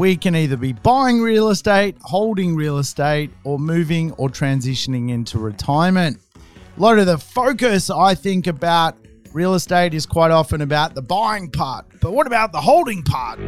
we can either be buying real estate, holding real estate, or moving or transitioning into retirement. A lot of the focus, I think, about real estate is quite often about the buying part. But what about the holding part?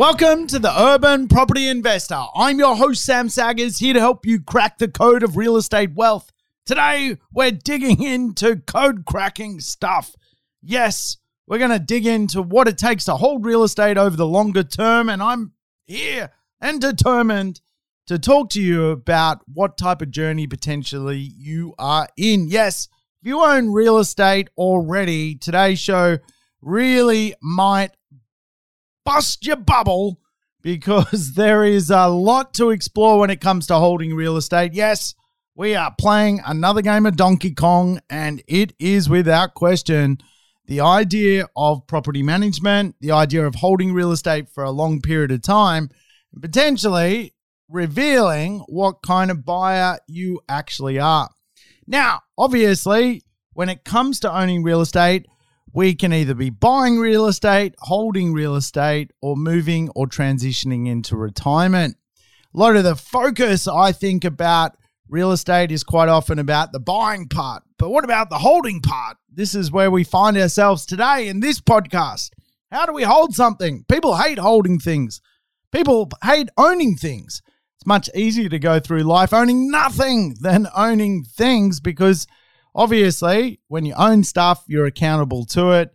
Welcome to the Urban Property Investor. I'm your host, Sam Saggers, here to help you crack the code of real estate wealth. Today, we're digging into code cracking stuff. Yes, we're going to dig into what it takes to hold real estate over the longer term, and I'm here and determined to talk to you about what type of journey potentially you are in. Yes, if you own real estate already, today's show really might bust your bubble because there is a lot to explore when it comes to holding real estate. Yes, we are playing another game of Donkey Kong, and it is without question the idea of property management, the idea of holding real estate for a long period of time, potentially revealing what kind of buyer you actually are. Now, obviously, when it comes to owning real estate, we can either be buying real estate, holding real estate, or moving or transitioning into retirement. A lot of the focus, I think, about real estate is quite often about the buying part. But what about the holding part? This is where we find ourselves today in this podcast. How do we hold something? People hate holding things, people hate owning things. It's much easier to go through life owning nothing than owning things because obviously, when you own stuff, you're accountable to it.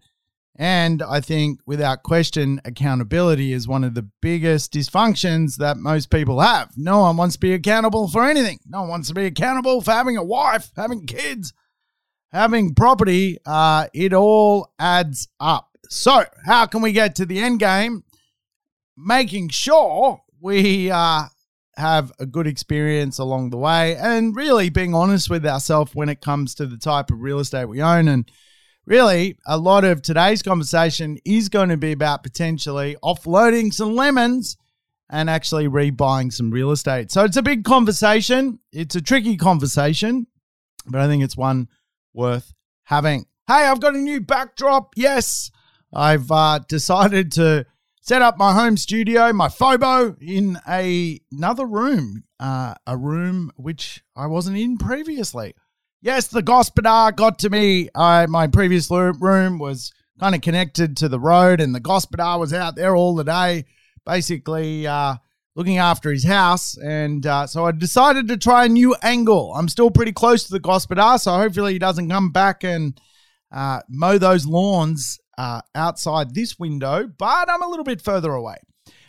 And I think without question, accountability is one of the biggest dysfunctions that most people have. No one wants to be accountable for anything. No one wants to be accountable for having a wife, having kids, having property. Uh, it all adds up. So, how can we get to the end game? Making sure we uh, have a good experience along the way and really being honest with ourselves when it comes to the type of real estate we own. And really, a lot of today's conversation is going to be about potentially offloading some lemons and actually rebuying some real estate. So it's a big conversation. It's a tricky conversation, but I think it's one worth having. Hey, I've got a new backdrop. Yes, I've uh, decided to set up my home studio, my Fobo, in a, another room, uh, a room which I wasn't in previously. Yes, the Gospodar got to me. I, my previous room was kind of connected to the road, and the Gospodar was out there all the day, basically uh, looking after his house. And uh, so I decided to try a new angle. I'm still pretty close to the Gospodar, so hopefully he doesn't come back and uh, mow those lawns uh, outside this window, but I'm a little bit further away.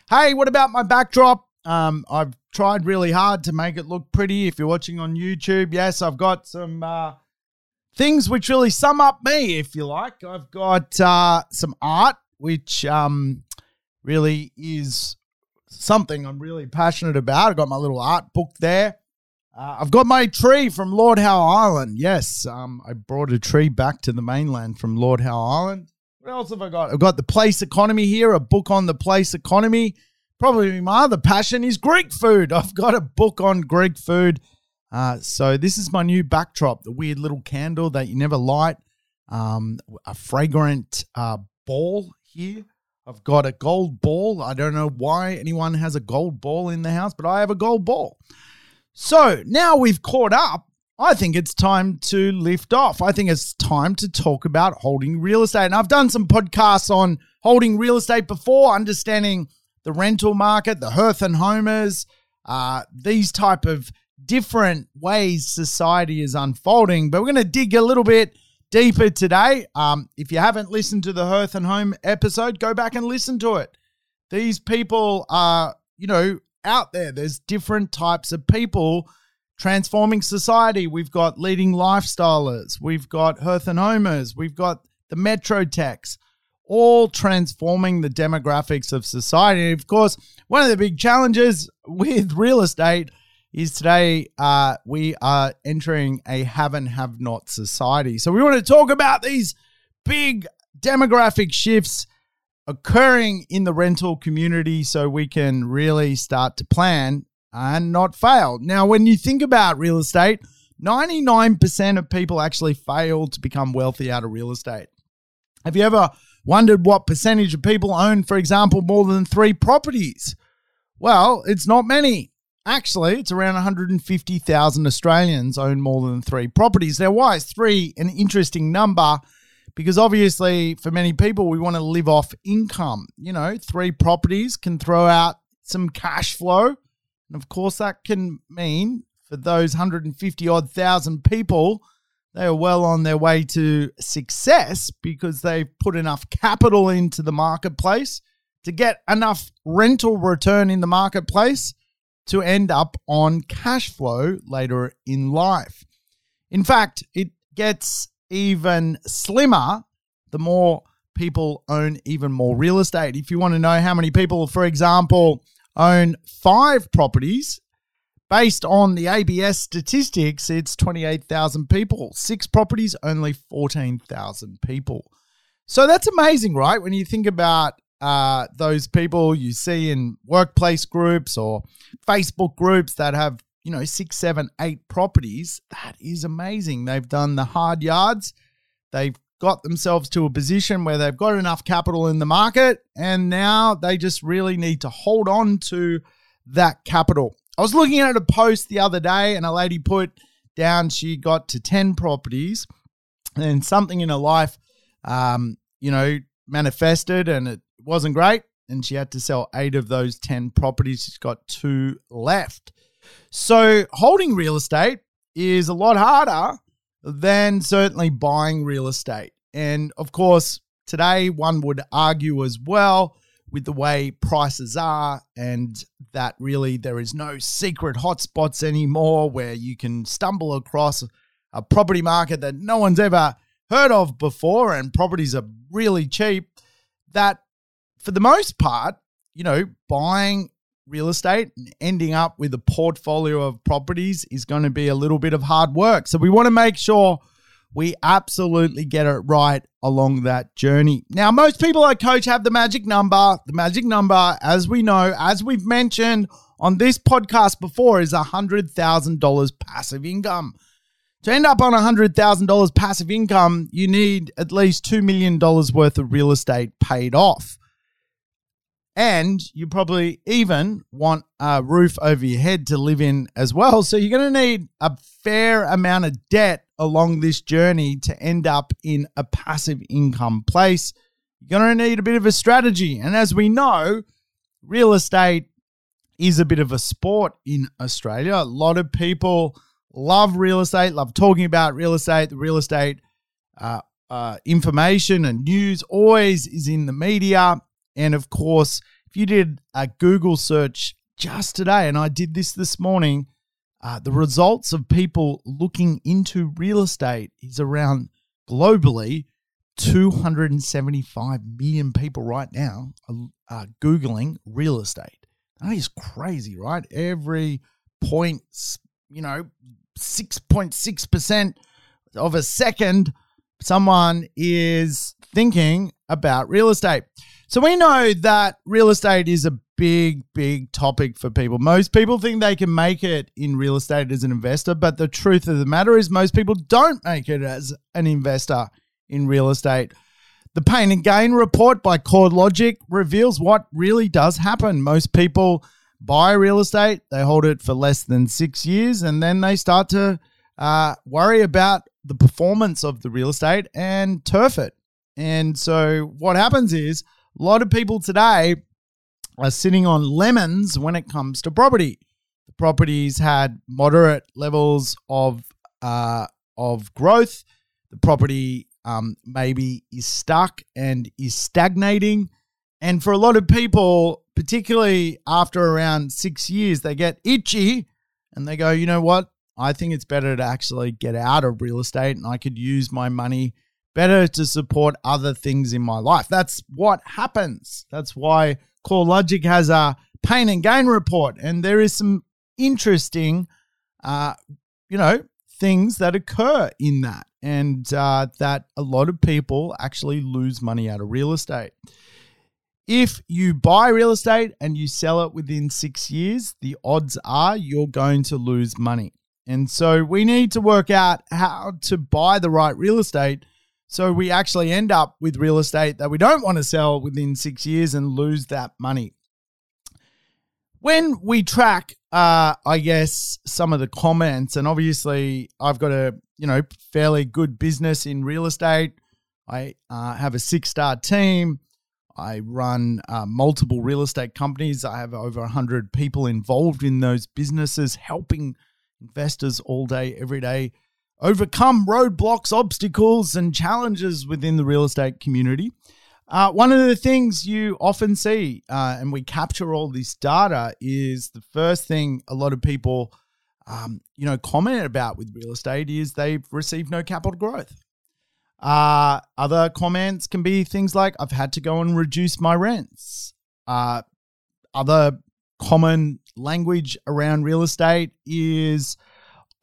Hey, what about my backdrop? Um, I've tried really hard to make it look pretty. If you're watching on YouTube, yes, I've got some uh, things which really sum up me, if you like. I've got uh, some art, which um, really is something I'm really passionate about. I've got my little art book there. Uh, I've got my tree from Lord Howe Island. Yes, um, I brought a tree back to the mainland from Lord Howe Island. What else have I got? I've got the place economy here, a book on the place economy. Probably my other passion is Greek food. I've got a book on Greek food. Uh, so this is my new backdrop, the weird little candle that you never light, um, a fragrant uh, ball here. I've got a gold ball. I don't know why anyone has a gold ball in the house, but I have a gold ball. So now we've caught up I think it's time to lift off. I think it's time to talk about holding real estate. And I've done some podcasts on holding real estate before, understanding the rental market, the hearth and homers, uh, these type of different ways society is unfolding. But we're going to dig a little bit deeper today. Um, if you haven't listened to the hearth and home episode, go back and listen to it. These people are, you know, out there. There's different types of people transforming society. We've got leading lifestylers, we've got Hearth and Homers, we've got the Metro Techs, all transforming the demographics of society. And of course, one of the big challenges with real estate is today uh, we are entering a have and have not society. So we want to talk about these big demographic shifts occurring in the rental community so we can really start to plan and not fail. Now, when you think about real estate, 99% of people actually fail to become wealthy out of real estate. Have you ever wondered what percentage of people own, for example, more than three properties? Well, it's not many. Actually, it's around 150,000 Australians own more than three properties. Now, why is three an interesting number? Because obviously, for many people, we want to live off income. You know, three properties can throw out some cash flow. And of course, that can mean for those 150 odd thousand people, they are well on their way to success because they've put enough capital into the marketplace to get enough rental return in the marketplace to end up on cash flow later in life. In fact, it gets even slimmer the more people own even more real estate. If you want to know how many people, for example, own five properties, based on the ABS statistics, it's 28,000 people. Six properties, only 14,000 people. So that's amazing, right? When you think about uh, those people you see in workplace groups or Facebook groups that have, you know, six, seven, eight properties. That is amazing. They've done the hard yards. They've got themselves to a position where they've got enough capital in the market and now they just really need to hold on to that capital. I was looking at a post the other day and a lady put down she got to 10 properties and something in her life um, you know manifested and it wasn't great, and she had to sell eight of those 10 properties. She's got two left. So, holding real estate is a lot harder than certainly buying real estate. And of course, today one would argue as well with the way prices are, and that really there is no secret hotspots anymore where you can stumble across a property market that no one's ever heard of before, and properties are really cheap. That for the most part, you know, buying real estate and ending up with a portfolio of properties is going to be a little bit of hard work. So we want to make sure we absolutely get it right along that journey. Now, most people I coach have the magic number. The magic number, as we know, as we've mentioned on this podcast before, is $100,000 passive income. To end up on $100,000 passive income, you need at least $2 million worth of real estate paid off. And you probably even want a roof over your head to live in as well. So you're going to need a fair amount of debt along this journey to end up in a passive income place. You're going to need a bit of a strategy. And as we know, real estate is a bit of a sport in Australia. A lot of people love real estate, love talking about real estate. The real estate uh, uh, information and news always is in the media. And of course, if you did a Google search just today, and I did this this morning, uh, the results of people looking into real estate is around globally 275 million people right now are, are Googling real estate. That is crazy, right? Every point, you know, 6.6% of a second, someone is thinking about real estate. So we know that real estate is a big, big topic for people. Most people think they can make it in real estate as an investor, but the truth of the matter is most people don't make it as an investor in real estate. The Pain and Gain report by CoreLogic reveals what really does happen. Most people buy real estate, they hold it for less than six years, and then they start to uh, worry about the performance of the real estate and turf it. And so what happens is a lot of people today are sitting on lemons when it comes to property. The properties had moderate levels of uh, of growth. The property um, maybe is stuck and is stagnating. And for a lot of people, particularly after around six years, they get itchy and they go, you know what? I think it's better to actually get out of real estate and I could use my money better to support other things in my life. That's what happens. That's why CoreLogic has a pain and gain report, and there is some interesting, uh, you know, things that occur in that, and uh, that a lot of people actually lose money out of real estate. If you buy real estate and you sell it within six years, the odds are you're going to lose money. And so we need to work out how to buy the right real estate so we actually end up with real estate that we don't want to sell within six years and lose that money. When we track, uh, I guess, some of the comments, and obviously I've got a you know fairly good business in real estate. I uh, have a six star team. I run uh, multiple real estate companies. I have over 100 people involved in those businesses, helping investors all day, every day overcome roadblocks, obstacles, and challenges within the real estate community. Uh, one of the things you often see, uh, and we capture all this data, is the first thing a lot of people, um, you know, comment about with real estate is they've received no capital growth. Uh, other comments can be things like, I've had to go and reduce my rents. Uh, other common language around real estate is,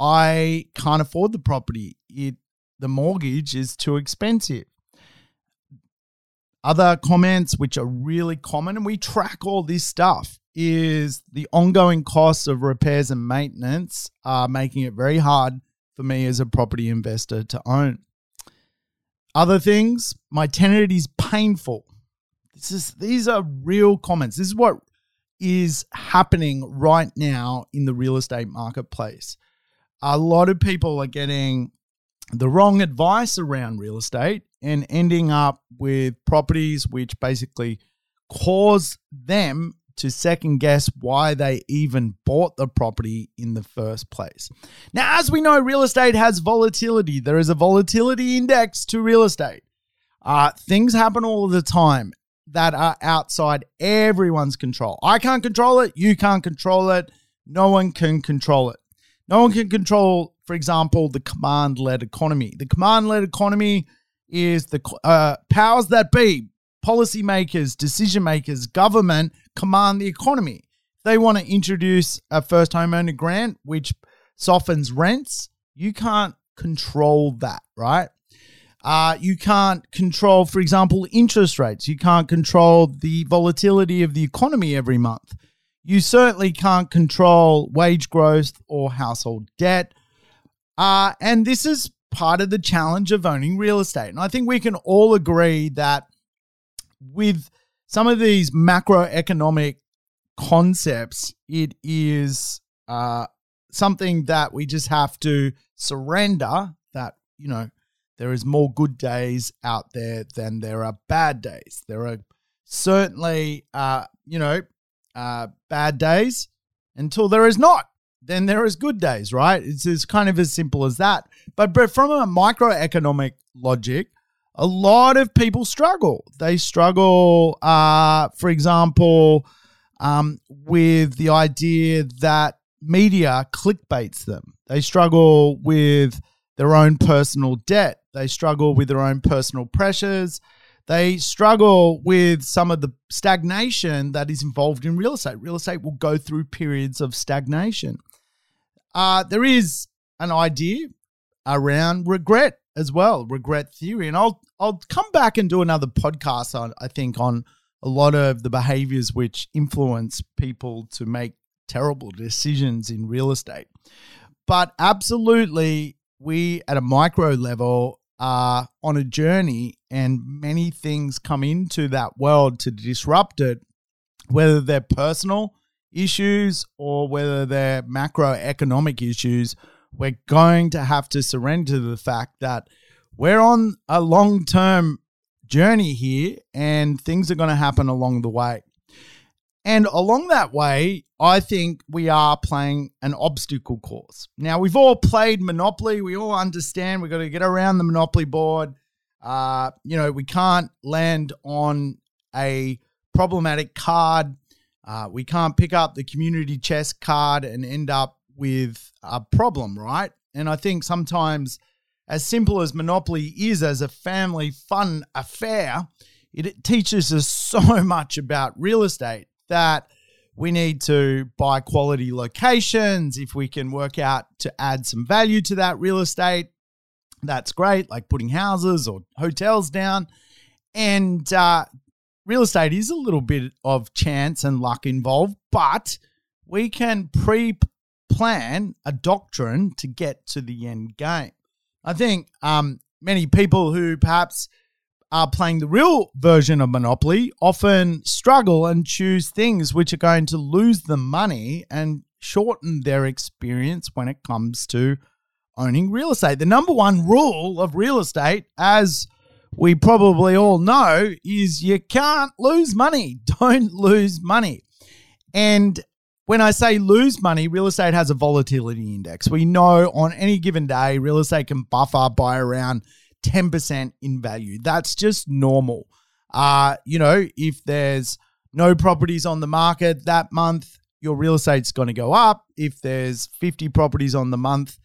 I can't afford the property. It the mortgage is too expensive. Other comments which are really common and we track all this stuff is the ongoing costs of repairs and maintenance are making it very hard for me as a property investor to own. Other things, my tenant is painful. This is these are real comments. This is what is happening right now in the real estate marketplace. A lot of people are getting the wrong advice around real estate and ending up with properties which basically cause them to second guess why they even bought the property in the first place. Now, as we know, real estate has volatility. There is a volatility index to real estate. Uh, things happen all the time that are outside everyone's control. I can't control it. You can't control it. No one can control it. No one can control, for example, the command led economy. The command led economy is the uh, powers that be, policymakers, decision makers, government command the economy. They want to introduce a first homeowner grant, which softens rents. You can't control that, right? Uh, you can't control, for example, interest rates. You can't control the volatility of the economy every month. You certainly can't control wage growth or household debt. Uh, and this is part of the challenge of owning real estate. And I think we can all agree that with some of these macroeconomic concepts, it is uh, something that we just have to surrender that, you know, there is more good days out there than there are bad days. There are certainly, uh, you know, uh, bad days until there is not. Then there is good days, right? It's, it's kind of as simple as that. But, but from a microeconomic logic, a lot of people struggle. They struggle, uh, for example, um, with the idea that media clickbaits them. They struggle with their own personal debt. They struggle with their own personal pressures. They struggle with some of the stagnation that is involved in real estate. Real estate will go through periods of stagnation. Uh, there is an idea around regret as well, regret theory, and I'll I'll come back and do another podcast on I think on a lot of the behaviors which influence people to make terrible decisions in real estate. But absolutely, we at a micro level are on a journey and many things come into that world to disrupt it, whether they're personal issues or whether they're macroeconomic issues. We're going to have to surrender to the fact that we're on a long term journey here and things are going to happen along the way. And along that way, I think we are playing an obstacle course. Now, we've all played Monopoly. We all understand we've got to get around the Monopoly board. Uh, you know, we can't land on a problematic card. Uh, we can't pick up the community chest card and end up with a problem, right? And I think sometimes, as simple as Monopoly is as a family fun affair, it teaches us so much about real estate that we need to buy quality locations. If we can work out to add some value to that real estate, that's great, like putting houses or hotels down. And uh, real estate is a little bit of chance and luck involved, but we can pre plan a doctrine to get to the end game. I think um, many people who perhaps are playing the real version of Monopoly often struggle and choose things which are going to lose them money and shorten their experience when it comes to owning real estate. The number one rule of real estate, as we probably all know, is you can't lose money. Don't lose money. And when I say lose money, real estate has a volatility index. We know on any given day, real estate can buffer by around 10% in value. That's just normal. Uh, you know, if there's no properties on the market that month, your real estate's going to go up. If there's 50 properties on the month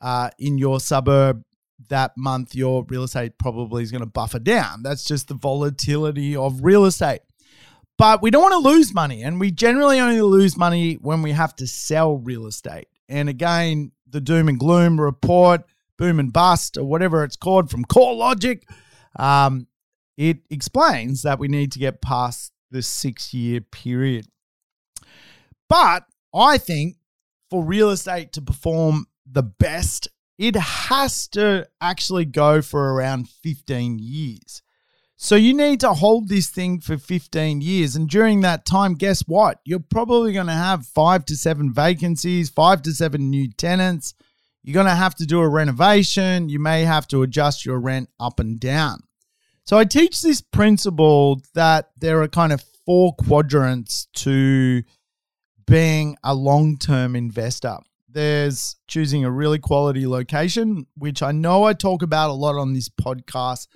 uh, in your suburb that month, your real estate probably is going to buffer down. That's just the volatility of real estate. But we don't want to lose money, and we generally only lose money when we have to sell real estate. And again, the doom and gloom report, boom and bust, or whatever it's called from CoreLogic, um, it explains that we need to get past the six year period. But I think for real estate to perform the best, it has to actually go for around 15 years. So you need to hold this thing for 15 years. And during that time, guess what? You're probably going to have five to seven vacancies, five to seven new tenants. You're going to have to do a renovation. You may have to adjust your rent up and down. So I teach this principle that there are kind of four quadrants to being a long term investor. There's choosing a really quality location, which I know I talk about a lot on this podcast.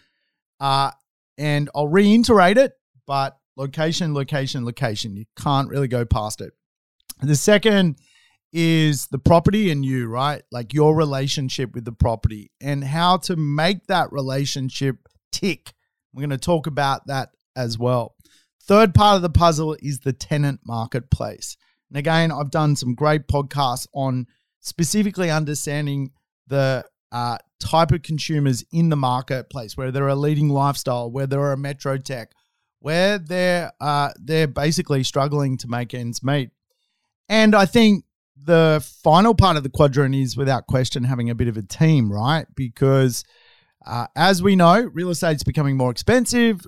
Uh, and I'll reiterate it, but location, location, location. You can't really go past it. The second is the property and you, right? Like your relationship with the property and how to make that relationship tick. We're going to talk about that as well. Third part of the puzzle is the tenant marketplace. And again, I've done some great podcasts on specifically understanding the uh, type of consumers in the marketplace, where they're a leading lifestyle, where they're a metro tech, where they're uh, they're basically struggling to make ends meet. And I think the final part of the quadrant is, without question, having a bit of a team, right? Because uh, as we know, real estate's becoming more expensive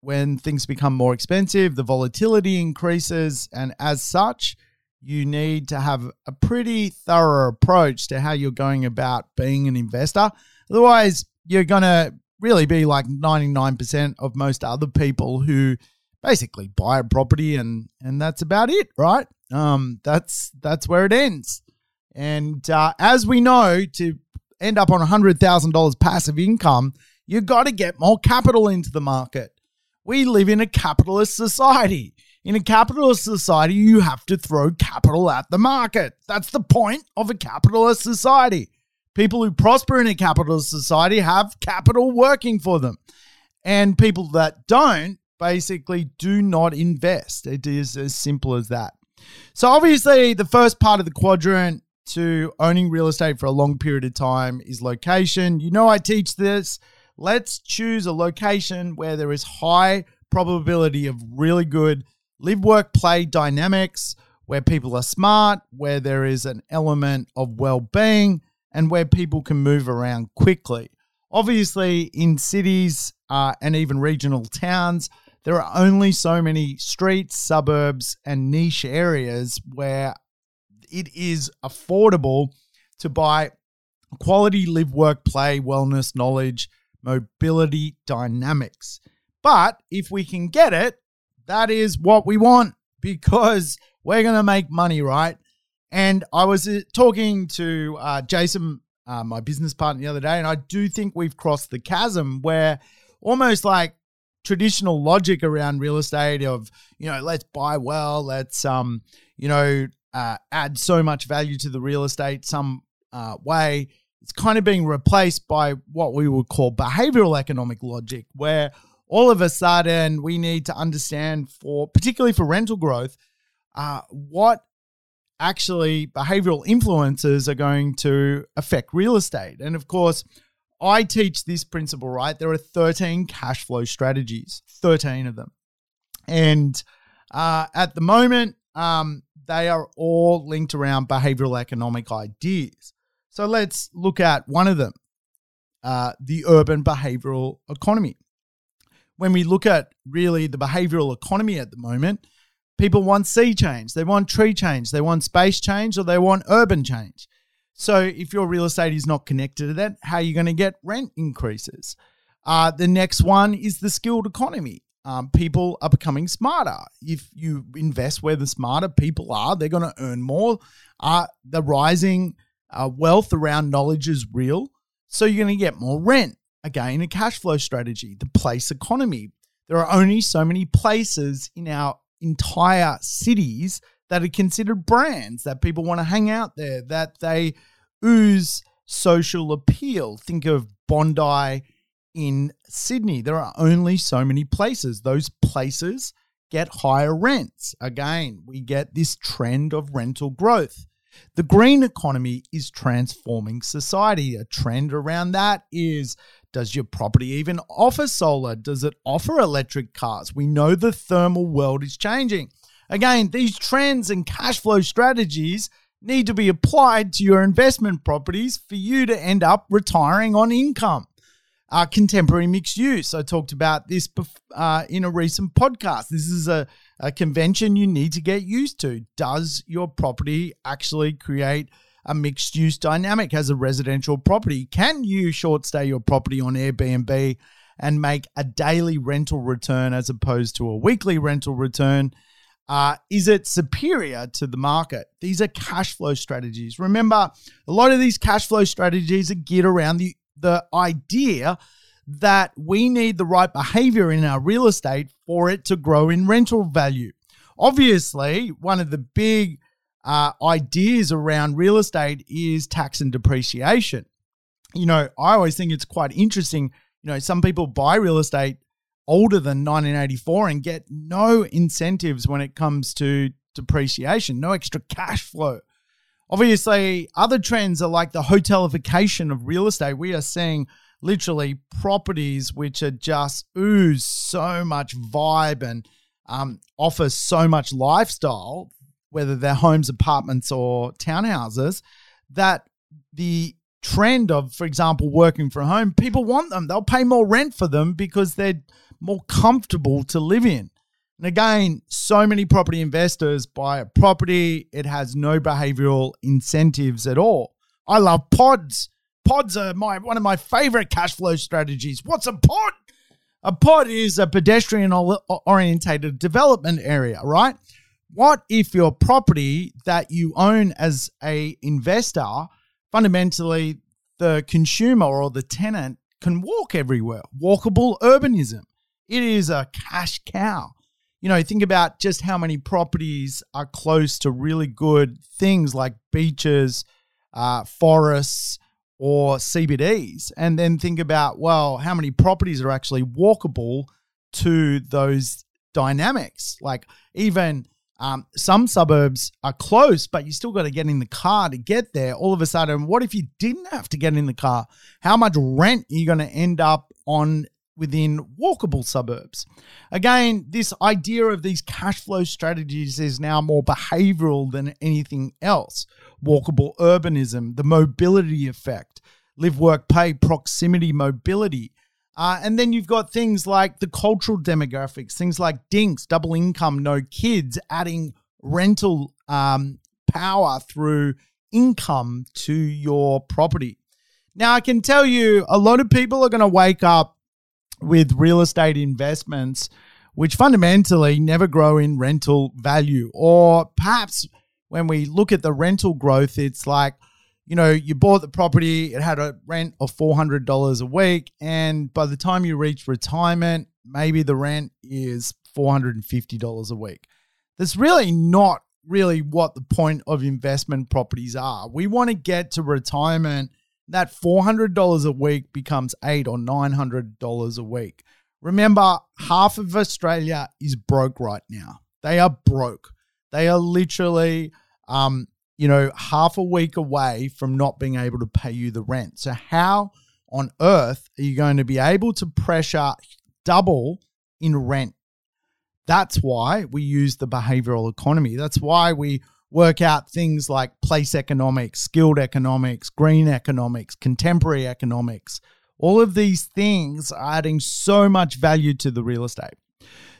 when things become more expensive, the volatility increases, and as such, you need to have a pretty thorough approach to how you're going about being an investor. Otherwise, you're going to really be like 99% of most other people who basically buy a property and and that's about it, right? Um that's that's where it ends. And uh, as we know, to end up on $100,000 passive income, you've got to get more capital into the market. We live in a capitalist society. In a capitalist society, you have to throw capital at the market. That's the point of a capitalist society. People who prosper in a capitalist society have capital working for them. And people that don't basically do not invest. It is as simple as that. So, obviously, the first part of the quadrant to owning real estate for a long period of time is location. You know, I teach this let's choose a location where there is high probability of really good live work play dynamics, where people are smart, where there is an element of well being, and where people can move around quickly. Obviously, in cities uh, and even regional towns, there are only so many streets, suburbs, and niche areas where it is affordable to buy quality live, work, play, wellness, knowledge, mobility dynamics. But if we can get it, that is what we want because we're going to make money, right? And I was uh, talking to uh, Jason, uh, my business partner, the other day, and I do think we've crossed the chasm where almost like traditional logic around real estate of you know let's buy well let's um you know uh, add so much value to the real estate some uh, way. It's kind of being replaced by what we would call behavioral economic logic, where all of a sudden we need to understand for particularly for rental growth uh, what actually behavioral influences are going to affect real estate. And of course i teach this principle right there are 13 cash flow strategies 13 of them And uh, at the moment, um, they are all linked around behavioral economic ideas. So let's look at one of them uh, the urban behavioral economy. When we look at really the behavioral economy at the moment, people want sea change, they want tree change, they want space change, or they want urban change. So if your real estate is not connected to that, how are you going to get rent increases? Uh, the next one is the skilled economy. Um, people are becoming smarter. If you invest where the smarter people are, they're going to earn more. Uh, the rising uh, wealth around knowledge is real. So you're going to get more rent. Again, a cash flow strategy, the place economy. There are only so many places in our entire cities that are considered brands, that people want to hang out there, that they ooze social appeal. Think of Bondi in Sydney. There are only so many places. Those places get higher rents. Again, we get this trend of rental growth. The green economy is transforming society. A trend around that is does your property even offer solar? Does it offer electric cars? We know the thermal world is changing. Again, these trends and cash flow strategies need to be applied to your investment properties for you to end up retiring on income. Uh, contemporary mixed use. I talked about this uh, in a recent podcast. This is a, a convention you need to get used to. Does your property actually create a mixed use dynamic as a residential property? Can you short stay your property on Airbnb and make a daily rental return as opposed to a weekly rental return? Uh, is it superior to the market? These are cash flow strategies. Remember, a lot of these cash flow strategies are geared around the, the idea that we need the right behavior in our real estate for it to grow in rental value. Obviously, one of the big uh, ideas around real estate is tax and depreciation. You know, I always think it's quite interesting. You know, some people buy real estate older than 1984 and get no incentives when it comes to depreciation, no extra cash flow. Obviously, other trends are like the hotelification of real estate. We are seeing literally properties which are just ooze so much vibe and um, offer so much lifestyle, whether they're homes, apartments, or townhouses, that the trend of, for example, working from home, people want them. They'll pay more rent for them because they're more comfortable to live in. And again, so many property investors buy a property, it has no behavioral incentives at all. I love pods. Pods are my one of my favorite cash flow strategies. What's a pod? A pod is a pedestrian orientated development area, right? What if your property that you own as a investor, fundamentally the consumer or the tenant can walk everywhere? Walkable urbanism. It is a cash cow. You know, think about just how many properties are close to really good things like beaches, uh, forests, or CBDs. And then think about, well, how many properties are actually walkable to those dynamics? Like, even um, some suburbs are close, but you still got to get in the car to get there. All of a sudden, what if you didn't have to get in the car? How much rent are you going to end up on within walkable suburbs. Again, this idea of these cash flow strategies is now more behavioral than anything else. Walkable urbanism, the mobility effect, live, work, pay, proximity, mobility. Uh, and then you've got things like the cultural demographics, things like dinks, double income, no kids, adding rental um, power through income to your property. Now, I can tell you a lot of people are going to wake up with real estate investments, which fundamentally never grow in rental value. Or perhaps when we look at the rental growth, it's like, you know, you bought the property, it had a rent of $400 a week. And by the time you reach retirement, maybe the rent is $450 a week. That's really not really what the point of investment properties are. We want to get to retirement that $400 a week becomes eight or $900 a week. Remember, half of Australia is broke right now. They are broke. They are literally, um, you know, half a week away from not being able to pay you the rent. So, how on earth are you going to be able to pressure double in rent? That's why we use the behavioral economy. That's why we work out things like place economics, skilled economics, green economics, contemporary economics. All of these things are adding so much value to the real estate.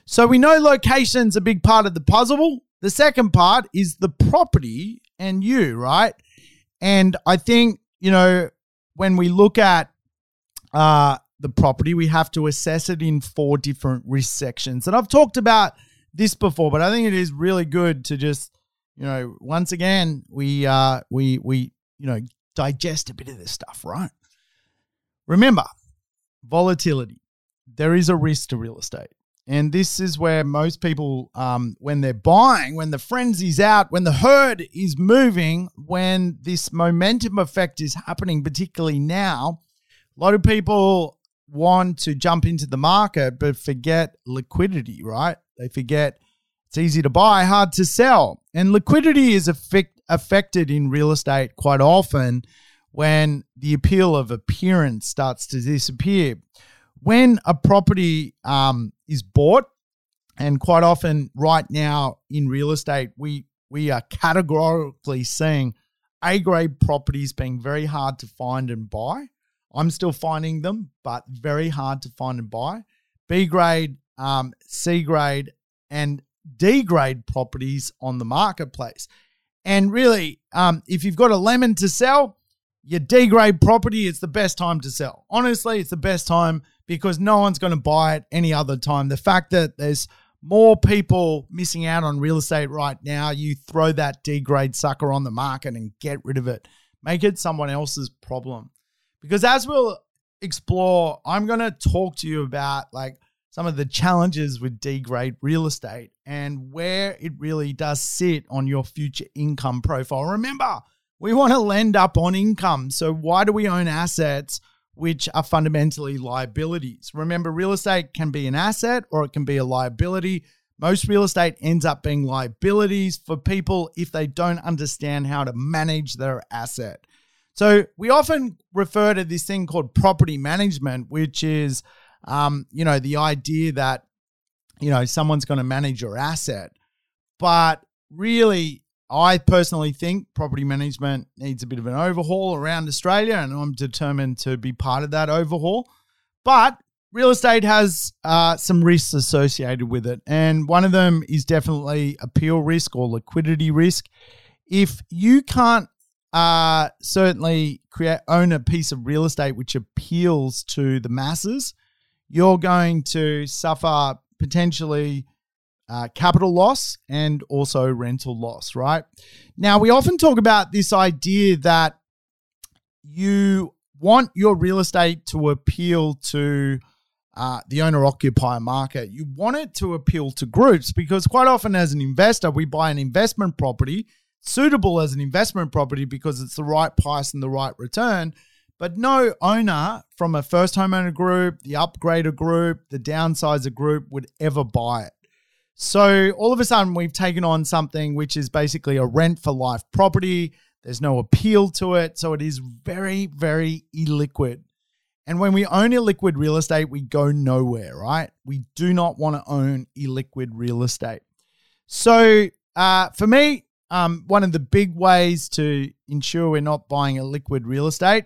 So we know location's a big part of the puzzle. The second part is the property and you, right? And I think, you know, when we look at uh, the property, we have to assess it in four different risk sections. And I've talked about this before, but I think it is really good to just, you know, once again, we uh we we, you know, digest a bit of this stuff, right? Remember, volatility. There is a risk to real estate. And this is where most people, um, when they're buying, when the frenzy's out, when the herd is moving, when this momentum effect is happening, particularly now, a lot of people want to jump into the market but forget liquidity, right? They forget it's easy to buy, hard to sell. And liquidity is affect, affected in real estate quite often when the appeal of appearance starts to disappear when a property um, is bought, and quite often right now in real estate, we we are categorically seeing A grade properties being very hard to find and buy. I'm still finding them, but very hard to find and buy. B grade, um, C grade, and D grade properties on the marketplace. And really, um, if you've got a lemon to sell, your D grade property, it's the best time to sell. Honestly, it's the best time because no one's going to buy it any other time. The fact that there's more people missing out on real estate right now, you throw that D grade sucker on the market and get rid of it. Make it someone else's problem. Because as we'll explore, I'm going to talk to you about like some of the challenges with D grade real estate and where it really does sit on your future income profile. Remember, we want to lend up on income. So, why do we own assets? which are fundamentally liabilities. Remember, real estate can be an asset or it can be a liability. Most real estate ends up being liabilities for people if they don't understand how to manage their asset. So we often refer to this thing called property management, which is, um, you know, the idea that, you know, someone's going to manage your asset. But really, I personally think property management needs a bit of an overhaul around Australia, and I'm determined to be part of that overhaul. But real estate has uh, some risks associated with it, and one of them is definitely appeal risk or liquidity risk. If you can't uh, certainly create own a piece of real estate which appeals to the masses, you're going to suffer potentially uh, capital loss and also rental loss, right? Now, we often talk about this idea that you want your real estate to appeal to uh, the owner occupier market. You want it to appeal to groups because quite often, as an investor, we buy an investment property suitable as an investment property because it's the right price and the right return. But no owner from a first homeowner group, the upgrader group, the downsizer group would ever buy it. So all of a sudden, we've taken on something which is basically a rent for life property. There's no appeal to it. So it is very, very illiquid. And when we own illiquid real estate, we go nowhere, right? We do not want to own illiquid real estate. So uh, for me, um, one of the big ways to ensure we're not buying a liquid real estate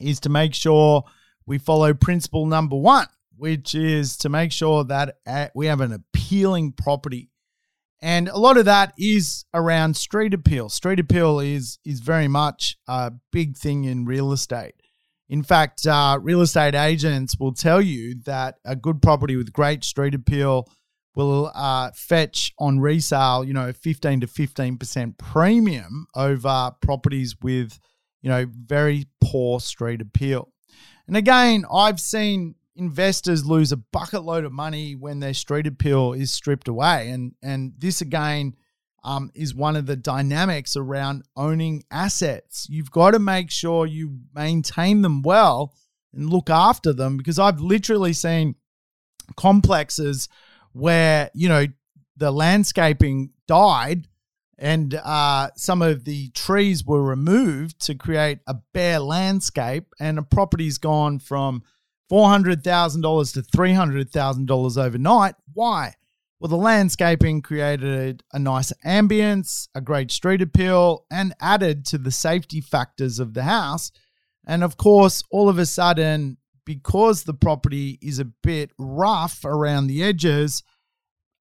is to make sure we follow principle number one, which is to make sure that uh, we have an appealing property. And a lot of that is around street appeal. Street appeal is is very much a big thing in real estate. In fact, uh, real estate agents will tell you that a good property with great street appeal will uh, fetch on resale, you know, 15 to 15% premium over properties with, you know, very poor street appeal. And again, I've seen investors lose a bucket load of money when their street appeal is stripped away. And and this again um, is one of the dynamics around owning assets. You've got to make sure you maintain them well and look after them because I've literally seen complexes where you know the landscaping died and uh, some of the trees were removed to create a bare landscape and a property's gone from $400,000 to $300,000 overnight. Why? Well, the landscaping created a nice ambience, a great street appeal, and added to the safety factors of the house. And of course, all of a sudden, because the property is a bit rough around the edges,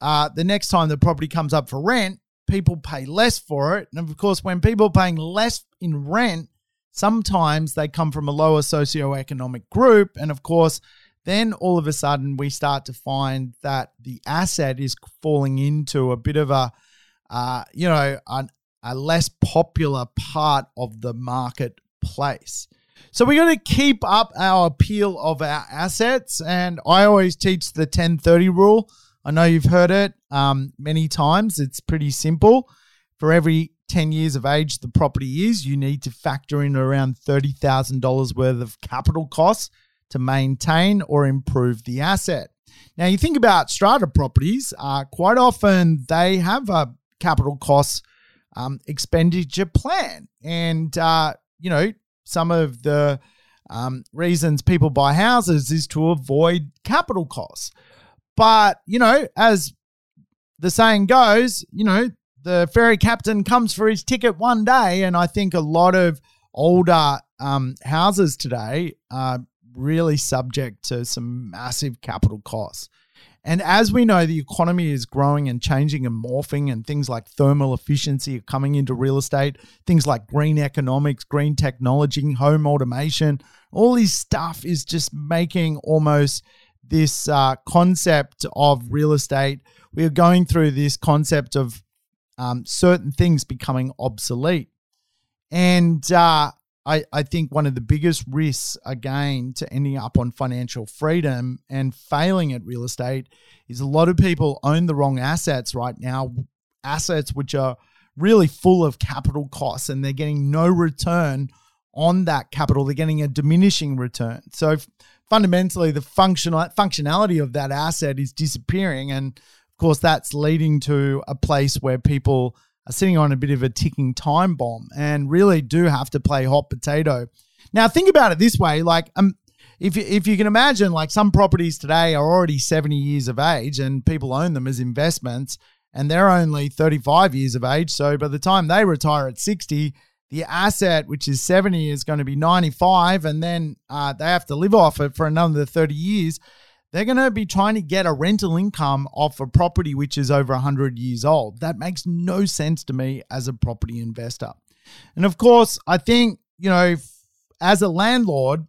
uh, the next time the property comes up for rent, people pay less for it. And of course, when people are paying less in rent, sometimes they come from a lower socioeconomic group. And of course, then all of a sudden we start to find that the asset is falling into a bit of a, uh, you know, an, a less popular part of the marketplace. So we got to keep up our appeal of our assets. And I always teach the 1030 rule. I know you've heard it um, many times. It's pretty simple. For every 10 years of age the property is, you need to factor in around $30,000 worth of capital costs to maintain or improve the asset. Now, you think about strata properties, uh, quite often they have a capital costs um, expenditure plan. And, uh, you know, some of the um, reasons people buy houses is to avoid capital costs. But, you know, as the saying goes, you know, the ferry captain comes for his ticket one day. And I think a lot of older um, houses today are really subject to some massive capital costs. And as we know, the economy is growing and changing and morphing, and things like thermal efficiency are coming into real estate, things like green economics, green technology, home automation, all this stuff is just making almost this uh, concept of real estate. We are going through this concept of um, certain things becoming obsolete. And uh, I, I think one of the biggest risks, again, to ending up on financial freedom and failing at real estate is a lot of people own the wrong assets right now, assets which are really full of capital costs and they're getting no return on that capital. They're getting a diminishing return. So fundamentally, the functional functionality of that asset is disappearing. And of course, that's leading to a place where people are sitting on a bit of a ticking time bomb and really do have to play hot potato. Now, think about it this way: like, um, if you, if you can imagine, like some properties today are already seventy years of age, and people own them as investments, and they're only thirty five years of age. So by the time they retire at sixty, the asset, which is 70, is going to be 95, and then uh, they have to live off it for another 30 years they're going to be trying to get a rental income off a property which is over 100 years old. That makes no sense to me as a property investor. And of course, I think, you know, as a landlord,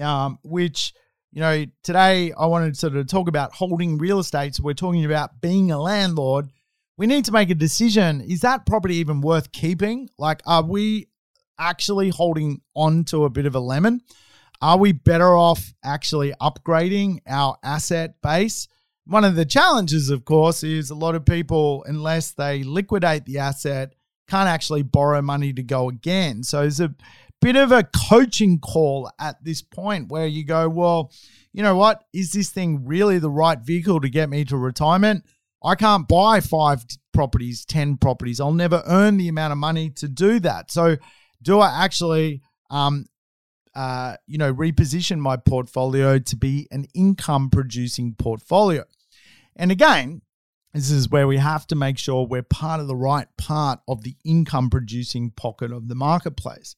um, which, you know, today I wanted to sort of talk about holding real estate. So we're talking about being a landlord. We need to make a decision. Is that property even worth keeping? Like, are we actually holding on to a bit of a lemon? Are we better off actually upgrading our asset base? One of the challenges, of course, is a lot of people, unless they liquidate the asset, can't actually borrow money to go again. So it's a bit of a coaching call at this point where you go, well, you know what? Is this thing really the right vehicle to get me to retirement? I can't buy five properties, 10 properties. I'll never earn the amount of money to do that. So, do I actually um, uh, you know, reposition my portfolio to be an income producing portfolio. And again, this is where we have to make sure we're part of the right part of the income producing pocket of the marketplace.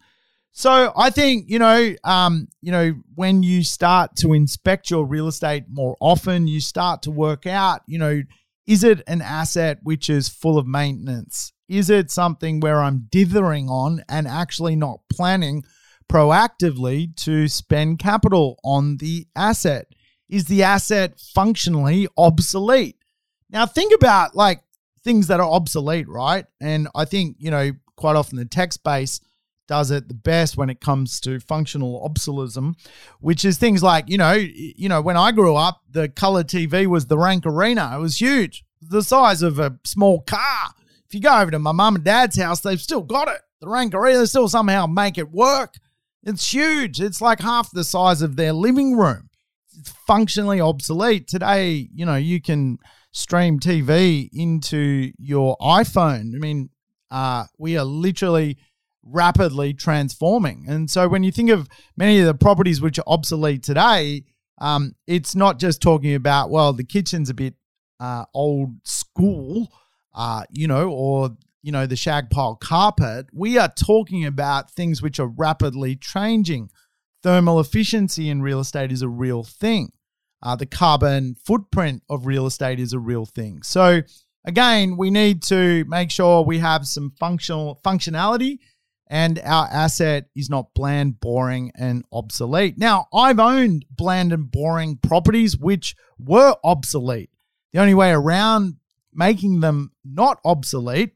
So I think you know, um, you know, when you start to inspect your real estate more often, you start to work out, you know, is it an asset which is full of maintenance? Is it something where I'm dithering on and actually not planning proactively to spend capital on the asset? Is the asset functionally obsolete? Now, think about like things that are obsolete, right? And I think, you know, quite often the tech space does it the best when it comes to functional obsoletism, which is things like, you know, you know, when I grew up, the color TV was the Rank Arena. It was huge, the size of a small car. If you go over to my mum and dad's house, they've still got it. The Rank Arena still somehow make it work. It's huge. It's like half the size of their living room. It's functionally obsolete. Today, you know, you can stream TV into your iPhone. I mean, uh, we are literally rapidly transforming. And so when you think of many of the properties which are obsolete today, um, it's not just talking about, well, the kitchen's a bit uh, old school, uh, you know, or you know the shag pile carpet. We are talking about things which are rapidly changing. Thermal efficiency in real estate is a real thing. Uh, the carbon footprint of real estate is a real thing. So again, we need to make sure we have some functional functionality and our asset is not bland, boring, and obsolete. Now, I've owned bland and boring properties which were obsolete. The only way around making them not obsolete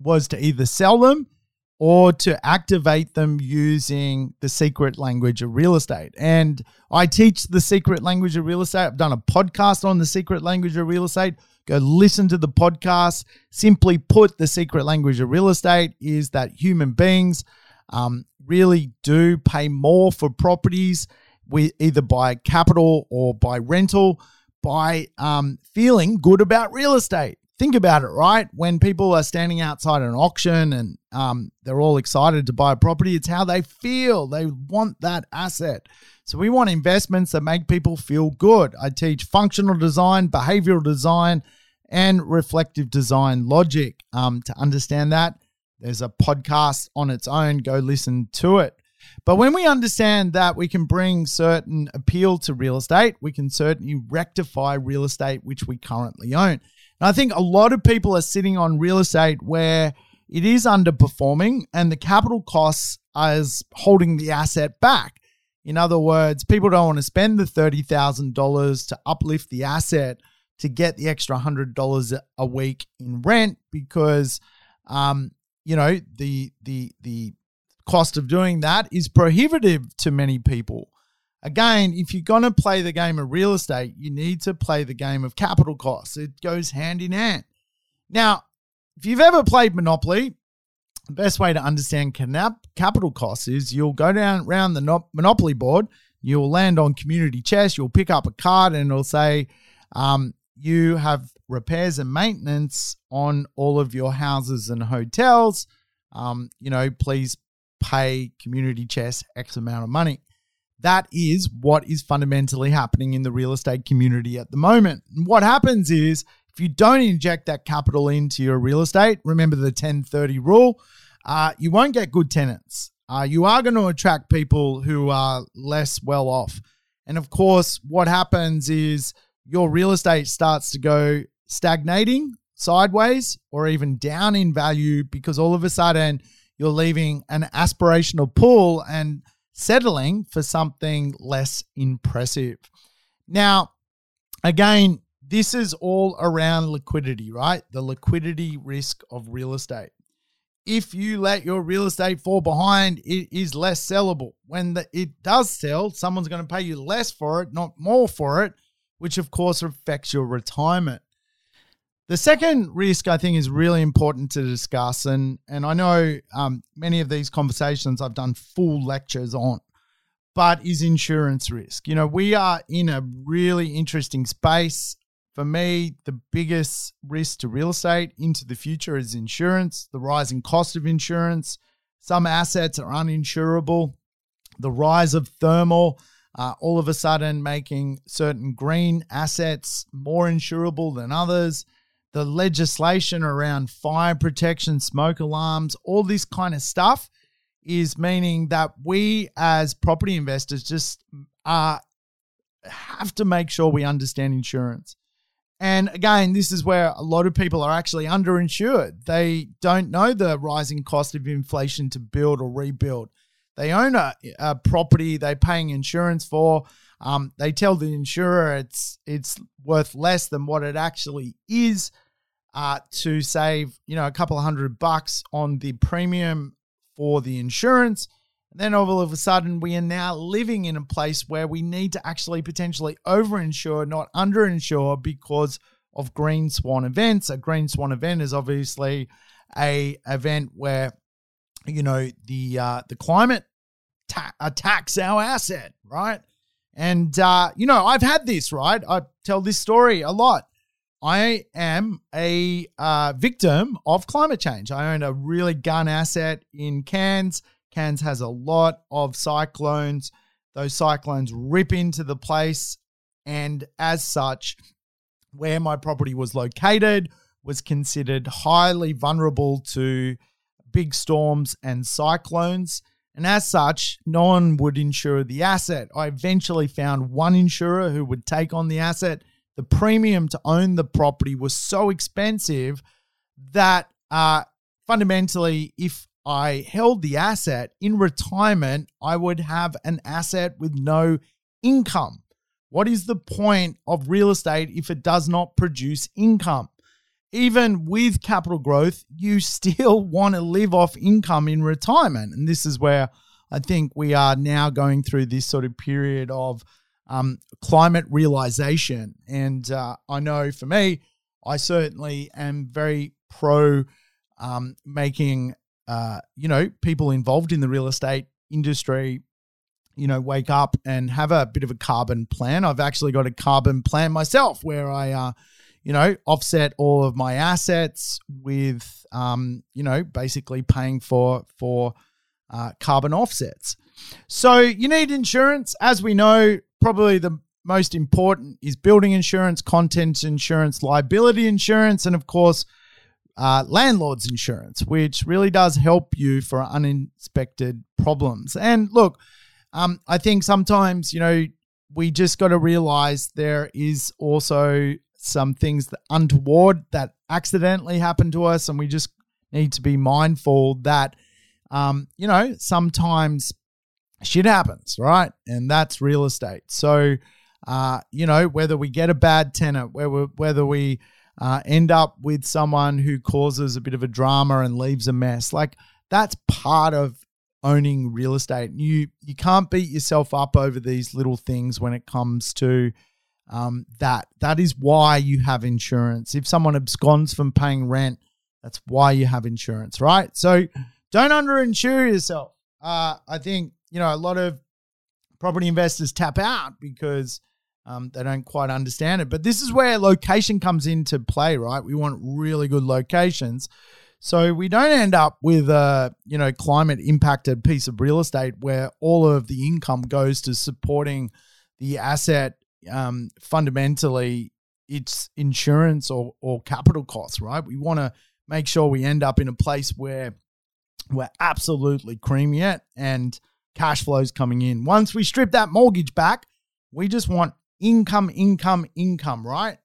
was to either sell them or to activate them using the secret language of real estate. And I teach the secret language of real estate. I've done a podcast on the secret language of real estate. Go listen to the podcast. Simply put, the secret language of real estate is that human beings um, really do pay more for properties, we either by capital or by rental, by um, feeling good about real estate think about it, right? When people are standing outside an auction and um, they're all excited to buy a property, it's how they feel. They want that asset. So we want investments that make people feel good. I teach functional design, behavioral design, and reflective design logic. Um, to understand that, there's a podcast on its own. Go listen to it. But when we understand that we can bring certain appeal to real estate, we can certainly rectify real estate which we currently own. And I think a lot of people are sitting on real estate where it is underperforming and the capital costs is holding the asset back. In other words, people don't want to spend the $30,000 to uplift the asset to get the extra $100 a week in rent because um, you know, the the the cost of doing that is prohibitive to many people again, if you're going to play the game of real estate, you need to play the game of capital costs. It goes hand in hand. Now, if you've ever played Monopoly, the best way to understand capital costs is you'll go down around the Monopoly board, you'll land on community chest, you'll pick up a card, and it'll say, um, you have repairs and maintenance on all of your houses and hotels. Um, you know, please pay community chest X amount of money. That is what is fundamentally happening in the real estate community at the moment. What happens is if you don't inject that capital into your real estate, remember the 1030 rule, uh, you won't get good tenants. Uh, you are going to attract people who are less well off. And of course, what happens is your real estate starts to go stagnating sideways or even down in value because all of a sudden you're leaving an aspirational pool and settling for something less impressive. Now, again, this is all around liquidity, right? The liquidity risk of real estate. If you let your real estate fall behind, it is less sellable. When the, it does sell, someone's going to pay you less for it, not more for it, which of course affects your retirement. The second risk I think is really important to discuss, and and I know um, many of these conversations I've done full lectures on, but is insurance risk. You know, we are in a really interesting space. For me, the biggest risk to real estate into the future is insurance, the rising cost of insurance. Some assets are uninsurable. The rise of thermal, uh, all of a sudden making certain green assets more insurable than others the legislation around fire protection, smoke alarms, all this kind of stuff is meaning that we as property investors just uh, have to make sure we understand insurance. And again, this is where a lot of people are actually underinsured. They don't know the rising cost of inflation to build or rebuild. They own a, a property they're paying insurance for. Um, they tell the insurer it's it's worth less than what it actually is uh, to save you know a couple of hundred bucks on the premium for the insurance. And then all of a sudden, we are now living in a place where we need to actually potentially overinsure, not underinsure, because of green swan events. A green swan event is obviously a event where you know the uh, the climate ta- attacks our asset, right? And uh, you know, I've had this, right? I tell this story a lot. I am a uh, victim of climate change. I own a really gun asset in Cairns. Cairns has a lot of cyclones. Those cyclones rip into the place, and as such, where my property was located was considered highly vulnerable to big storms and cyclones. And as such, no one would insure the asset. I eventually found one insurer who would take on the asset. The premium to own the property was so expensive that uh, fundamentally, if I held the asset in retirement, I would have an asset with no income. What is the point of real estate if it does not produce income? Even with capital growth, you still want to live off income in retirement. And this is where I think we are now going through this sort of period of um, climate realization. And uh, I know for me, I certainly am very pro um, making uh, you know people involved in the real estate industry you know wake up and have a bit of a carbon plan i've actually got a carbon plan myself where i uh, you know offset all of my assets with um, you know basically paying for for uh, carbon offsets so you need insurance as we know probably the most important is building insurance contents insurance liability insurance and of course uh, landlord's insurance, which really does help you for uninspected problems. And look, um, I think sometimes, you know, we just got to realize there is also some things that untoward that accidentally happen to us, and we just need to be mindful that, um, you know, sometimes shit happens, right? And that's real estate. So, uh, you know, whether we get a bad tenant, whether whether we uh, end up with someone who causes a bit of a drama and leaves a mess. Like that's part of owning real estate. You you can't beat yourself up over these little things when it comes to um, that. That is why you have insurance. If someone absconds from paying rent, that's why you have insurance, right? So don't underinsure yourself. Uh, I think you know a lot of property investors tap out because um, they don't quite understand it. But this is where location comes into play, right? We want really good locations. So we don't end up with a you know climate impacted piece of real estate where all of the income goes to supporting the asset. Um, fundamentally, it's insurance or or capital costs, right? We want to make sure we end up in a place where we're absolutely creaming it and cash flows coming in. Once we strip that mortgage back, we just want income, income, income, right?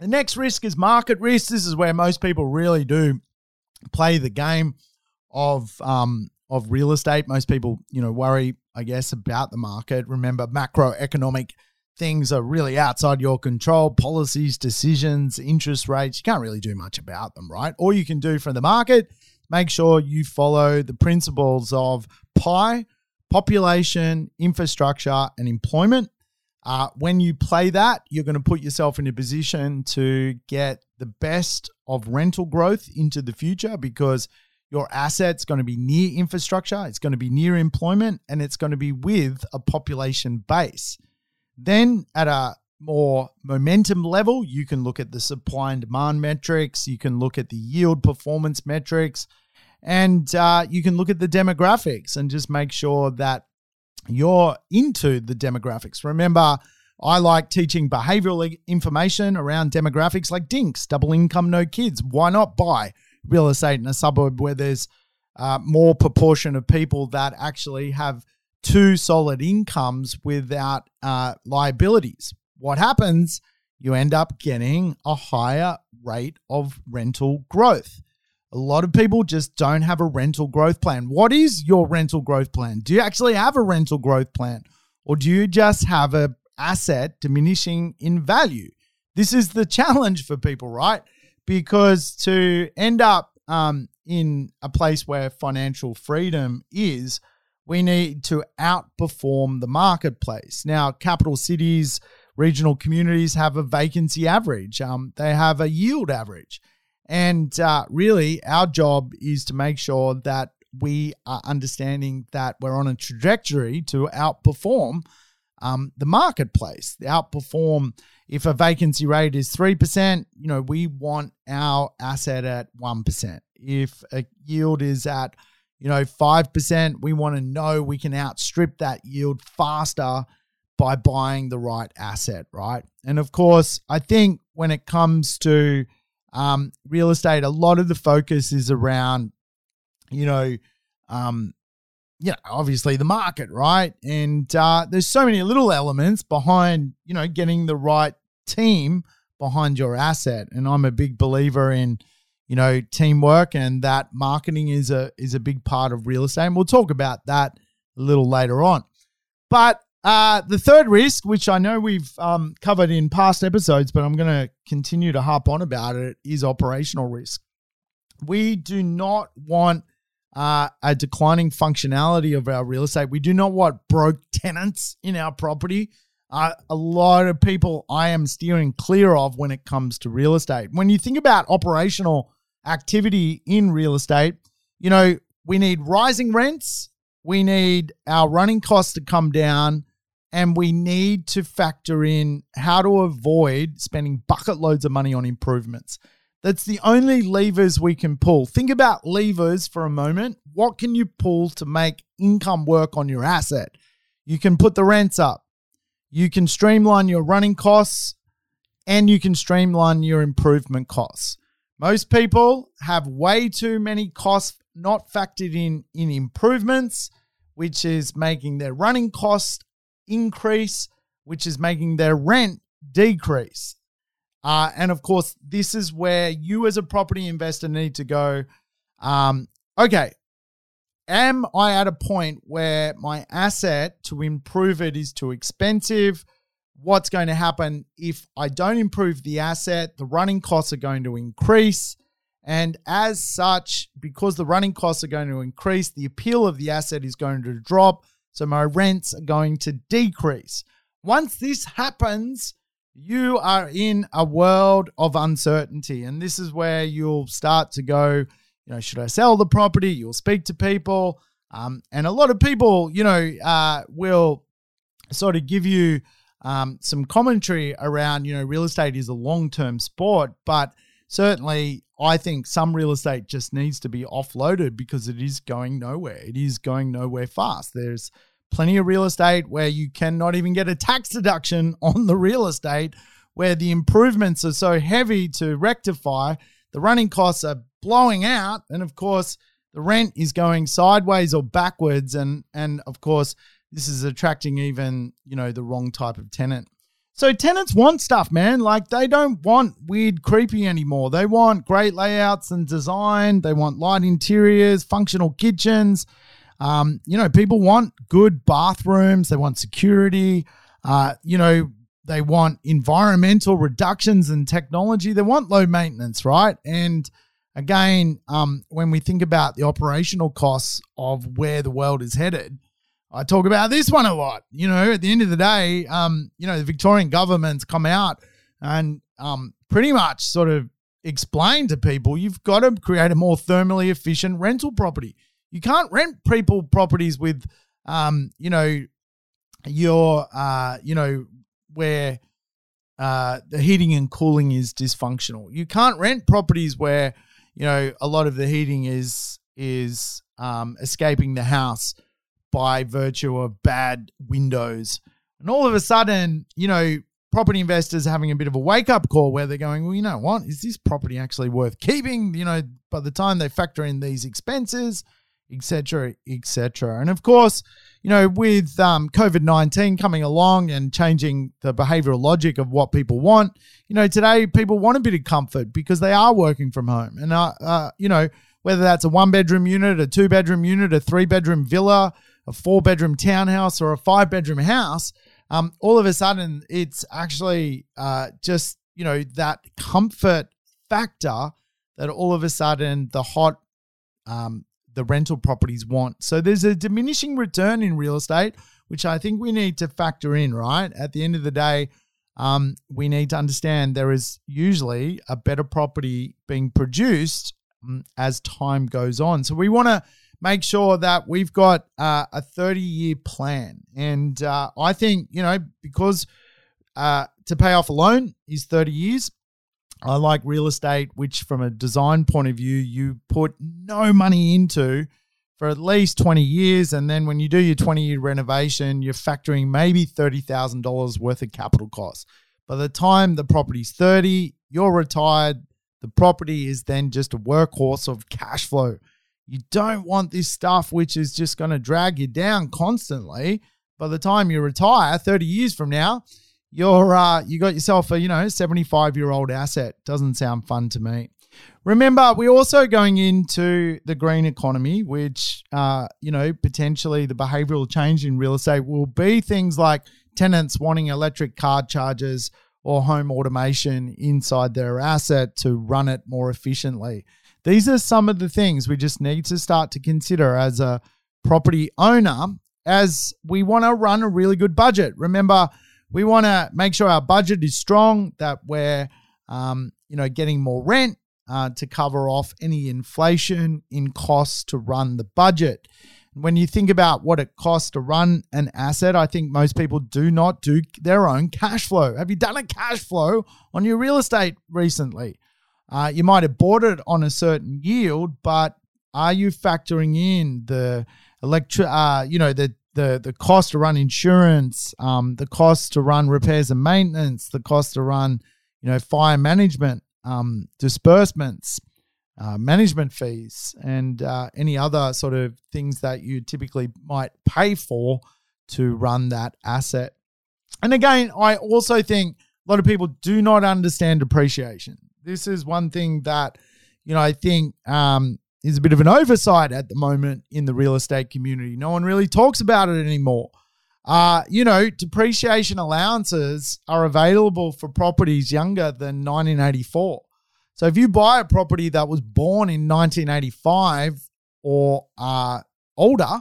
The next risk is market risk. This is where most people really do play the game of um, of real estate. Most people, you know, worry, I guess, about the market. Remember, macroeconomic things are really outside your control. Policies, decisions, interest rates, you can't really do much about them, right? All you can do from the market, make sure you follow the principles of PIE, population, infrastructure, and employment. Uh, when you play that, you're going to put yourself in a position to get the best of rental growth into the future because your asset's going to be near infrastructure, it's going to be near employment, and it's going to be with a population base. Then at a more momentum level, you can look at the supply and demand metrics, you can look at the yield performance metrics, and uh, you can look at the demographics and just make sure that you're into the demographics. Remember, I like teaching behavioral information around demographics like dinks, double income, no kids. Why not buy real estate in a suburb where there's uh, more proportion of people that actually have two solid incomes without uh, liabilities? What happens? You end up getting a higher rate of rental growth. A lot of people just don't have a rental growth plan. What is your rental growth plan? Do you actually have a rental growth plan? Or do you just have a asset diminishing in value? This is the challenge for people, right? Because to end up um, in a place where financial freedom is, we need to outperform the marketplace. Now, capital cities, regional communities have a vacancy average, um, they have a yield average. And uh, really, our job is to make sure that we are understanding that we're on a trajectory to outperform um, the marketplace, outperform. If a vacancy rate is 3%, you know, we want our asset at 1%. If a yield is at, you know, 5%, we want to know we can outstrip that yield faster by buying the right asset, right? And of course, I think when it comes to um, real estate, a lot of the focus is around, you know, um, you know, obviously the market, right? And uh, there's so many little elements behind, you know, getting the right team behind your asset. And I'm a big believer in, you know, teamwork and that marketing is a is a big part of real estate. And we'll talk about that a little later on. But uh, the third risk, which I know we've um, covered in past episodes, but I'm going to continue to harp on about it, is operational risk. We do not want uh, a declining functionality of our real estate. We do not want broke tenants in our property. Uh, a lot of people I am steering clear of when it comes to real estate. When you think about operational activity in real estate, you know, we need rising rents, we need our running costs to come down and we need to factor in how to avoid spending bucket loads of money on improvements. That's the only levers we can pull. Think about levers for a moment. What can you pull to make income work on your asset? You can put the rents up, you can streamline your running costs, and you can streamline your improvement costs. Most people have way too many costs not factored in in improvements, which is making their running cost increase, which is making their rent decrease. Uh, and of course, this is where you as a property investor need to go. Um, okay, am I at a point where my asset to improve it is too expensive? What's going to happen if I don't improve the asset? The running costs are going to increase. And as such, because the running costs are going to increase, the appeal of the asset is going to drop. So my rents are going to decrease. Once this happens, you are in a world of uncertainty. And this is where you'll start to go, you know, should I sell the property? You'll speak to people. Um, and a lot of people, you know, uh, will sort of give you um, some commentary around, you know, real estate is a long term sport, but certainly I think some real estate just needs to be offloaded because it is going nowhere. It is going nowhere fast. There's plenty of real estate where you cannot even get a tax deduction on the real estate, where the improvements are so heavy to rectify, the running costs are blowing out, and of course, the rent is going sideways or backwards, and and of course, this is attracting even you know the wrong type of tenant. So tenants want stuff, man. Like they don't want weird, creepy anymore. They want great layouts and design. They want light interiors, functional kitchens. Um, you know, people want good bathrooms. They want security. Uh, you know, they want environmental reductions and technology. They want low maintenance, right? And again, um, when we think about the operational costs of where the world is headed, I talk about this one a lot. You know, at the end of the day, um, you know, the Victorian government's come out and um, pretty much sort of explain to people you've got to create a more thermally efficient rental property. You can't rent people properties with, um, you know, your, uh, you know, where uh, the heating and cooling is dysfunctional. You can't rent properties where, you know, a lot of the heating is is um, escaping the house by virtue of bad windows. And all of a sudden, you know, property investors are having a bit of a wake up call where they're going, well, you know what? Is this property actually worth keeping? You know, by the time they factor in these expenses, etc., etc. And of course, you know, with um, COVID 19 coming along and changing the behavioral logic of what people want, you know, today people want a bit of comfort because they are working from home. And, uh, uh, you know, whether that's a one bedroom unit, a two bedroom unit, a three bedroom villa, a four bedroom townhouse or a five bedroom house, um, all of a sudden it's actually uh, just, you know, that comfort factor that all of a sudden the hot, um, the rental properties want. So there's a diminishing return in real estate, which I think we need to factor in, right? At the end of the day, um, we need to understand there is usually a better property being produced um, as time goes on. So we want to make sure that we've got uh, a 30 year plan. And uh, I think, you know, because uh, to pay off a loan is 30 years. I like real estate, which from a design point of view, you put no money into for at least 20 years. And then when you do your 20 year renovation, you're factoring maybe $30,000 worth of capital costs. By the time the property's 30, you're retired. The property is then just a workhorse of cash flow. You don't want this stuff which is just going to drag you down constantly. By the time you retire, 30 years from now, you're uh, you got yourself a you know 75 year old asset. Doesn't sound fun to me. Remember, we're also going into the green economy, which uh, you know potentially the behavioural change in real estate will be things like tenants wanting electric car chargers or home automation inside their asset to run it more efficiently. These are some of the things we just need to start to consider as a property owner as we want to run a really good budget. Remember, we want to make sure our budget is strong, that we're um, you know getting more rent uh, to cover off any inflation in costs to run the budget. When you think about what it costs to run an asset, I think most people do not do their own cash flow. Have you done a cash flow on your real estate recently? Uh, you might have bought it on a certain yield, but are you factoring in the electric, uh, you know, the the the cost to run insurance, um, the cost to run repairs and maintenance, the cost to run, you know, fire management, um, disbursements, uh, management fees, and uh, any other sort of things that you typically might pay for to run that asset. And again, I also think a lot of people do not understand depreciation. This is one thing that, you know, I think um, is a bit of an oversight at the moment in the real estate community. No one really talks about it anymore. Uh, you know, depreciation allowances are available for properties younger than 1984. So if you buy a property that was born in 1985 or uh, older,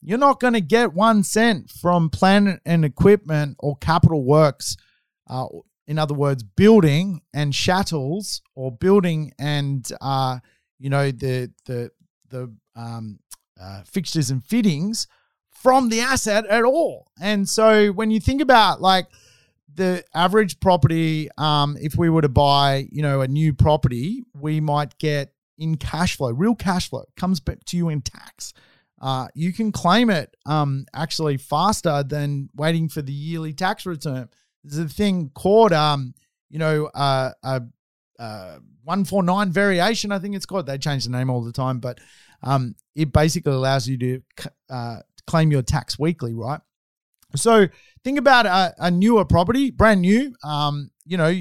you're not going to get one cent from plant and equipment or capital works. Uh, in other words, building and chattels or building and uh, you know the the the um, uh, fixtures and fittings from the asset at all. And so when you think about like the average property, um, if we were to buy, you know, a new property, we might get in cash flow, real cash flow comes back to you in tax. Uh, you can claim it um, actually faster than waiting for the yearly tax return. There's a thing called, um, you know, uh, a, a 149 variation, I think it's called. They change the name all the time, but um, it basically allows you to uh, claim your tax weekly, right? So think about a, a newer property, brand new. Um, you know,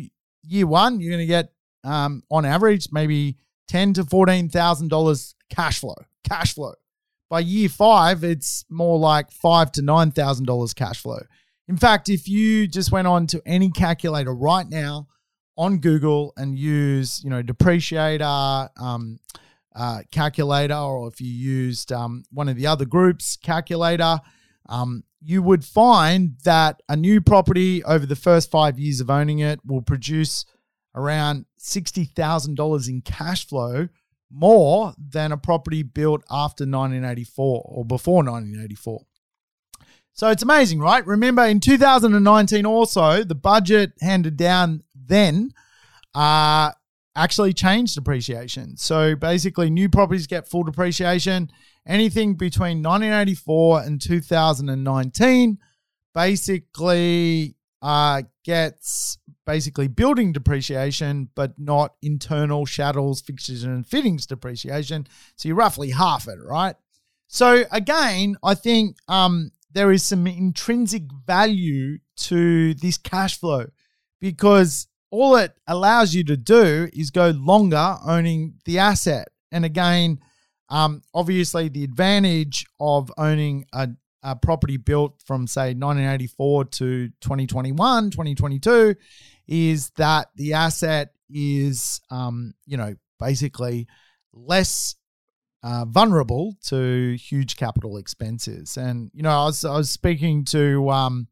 year one, you're going to get um, on average maybe ten to fourteen thousand dollars cash flow. Cash flow. By year five, it's more like five to nine thousand dollars cash flow. In fact, if you just went on to any calculator right now on Google and use, you know, depreciator, um, uh, calculator, or if you used um, one of the other groups calculator, um, you would find that a new property over the first five years of owning it will produce around $60,000 in cash flow more than a property built after 1984 or before 1984. So it's amazing, right? Remember in 2019 also, the budget handed down then uh, actually changed depreciation. So basically, new properties get full depreciation. Anything between 1984 and 2019 basically uh, gets basically building depreciation, but not internal chattels, fixtures, and fittings depreciation. So you roughly half it, right? So again, I think um, there is some intrinsic value to this cash flow because all it allows you to do is go longer owning the asset. And again, um, obviously, the advantage of owning a, a property built from, say, 1984 to 2021, 2022 is that the asset is, um, you know, basically less uh, vulnerable to huge capital expenses. And you know, I was I was speaking to um,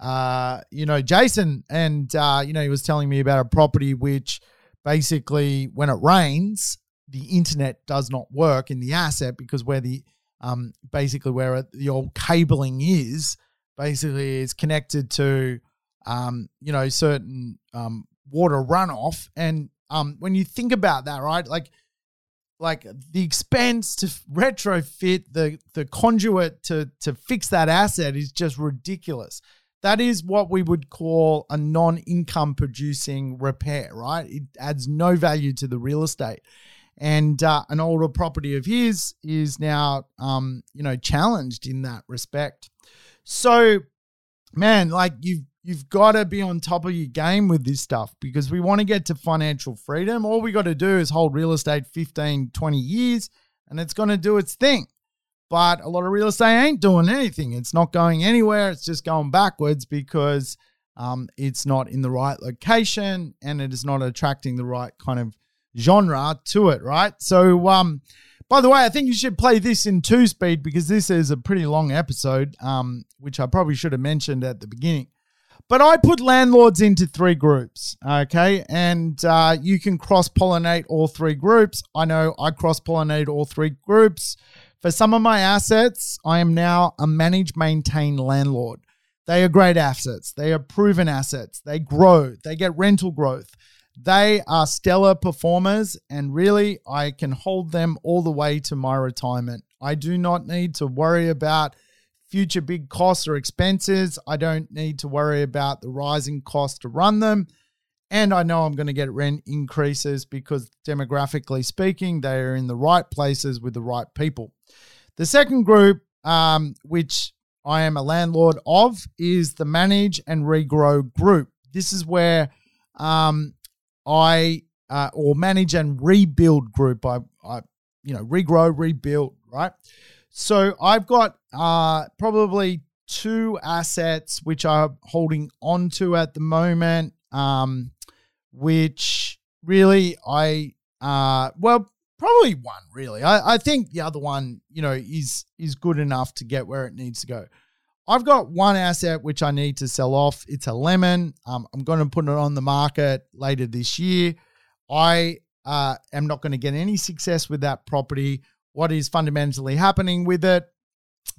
uh, you know, Jason, and uh, you know, he was telling me about a property which basically, when it rains, the internet does not work in the asset because where the um, basically where the old cabling is, basically is connected to um, you know certain um, water runoff, and um, when you think about that, right, like like the expense to retrofit the the conduit to to fix that asset is just ridiculous. That is what we would call a non-income producing repair, right? It adds no value to the real estate. And uh, an older property of his is now, um, you know, challenged in that respect. So, man, like you've you've got to be on top of your game with this stuff because we want to get to financial freedom. All we got to do is hold real estate 15, 20 years and it's going to do its thing. But a lot of real estate ain't doing anything. It's not going anywhere. It's just going backwards because um, it's not in the right location and it is not attracting the right kind of genre to it, right? So, um, by the way, I think you should play this in two speed because this is a pretty long episode, um, which I probably should have mentioned at the beginning. But I put landlords into three groups, okay? And uh, you can cross pollinate all three groups. I know I cross pollinate all three groups. For some of my assets, I am now a manage maintain landlord. They are great assets, they are proven assets, they grow, they get rental growth. They are stellar performers, and really, I can hold them all the way to my retirement. I do not need to worry about future big costs or expenses. I don't need to worry about the rising cost to run them. And I know I'm going to get rent increases because, demographically speaking, they are in the right places with the right people. The second group, um, which I am a landlord of, is the Manage and Regrow group. This is where um, I, uh, or Manage and Rebuild group, I, I, you know, regrow, rebuild, right? So I've got uh, probably two assets which I'm holding onto at the moment, um, which really I uh, well probably one really. I, I think the other one you know is is good enough to get where it needs to go. I've got one asset which I need to sell off. It's a lemon. Um, I'm going to put it on the market later this year. I uh, am not going to get any success with that property what is fundamentally happening with it,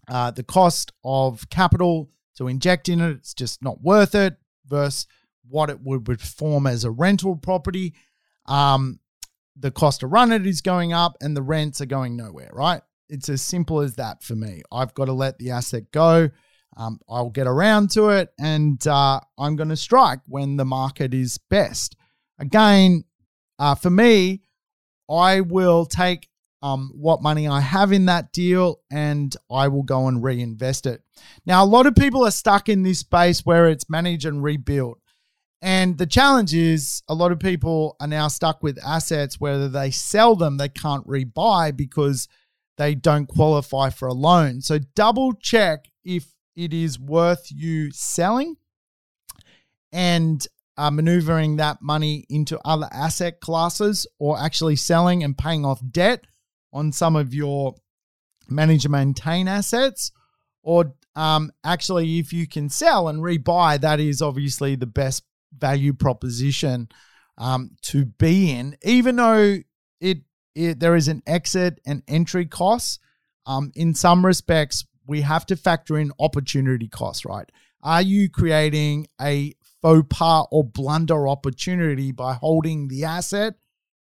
uh, the cost of capital to inject in it, it's just not worth it, versus what it would perform as a rental property. Um, the cost to run it is going up and the rents are going nowhere, right? It's as simple as that for me. I've got to let the asset go. Um, I'll get around to it and uh, I'm going to strike when the market is best. Again, uh, for me, I will take um, what money I have in that deal and I will go and reinvest it. Now, a lot of people are stuck in this space where it's manage and rebuild. And the challenge is a lot of people are now stuck with assets, whether they sell them, they can't rebuy because they don't qualify for a loan. So double check if it is worth you selling and uh, maneuvering that money into other asset classes or actually selling and paying off debt on some of your manage and maintain assets, or um, actually, if you can sell and rebuy, that is obviously the best value proposition um, to be in, even though it, it there is an exit and entry cost. Um, in some respects, we have to factor in opportunity costs, right? Are you creating a faux pas or blunder opportunity by holding the asset?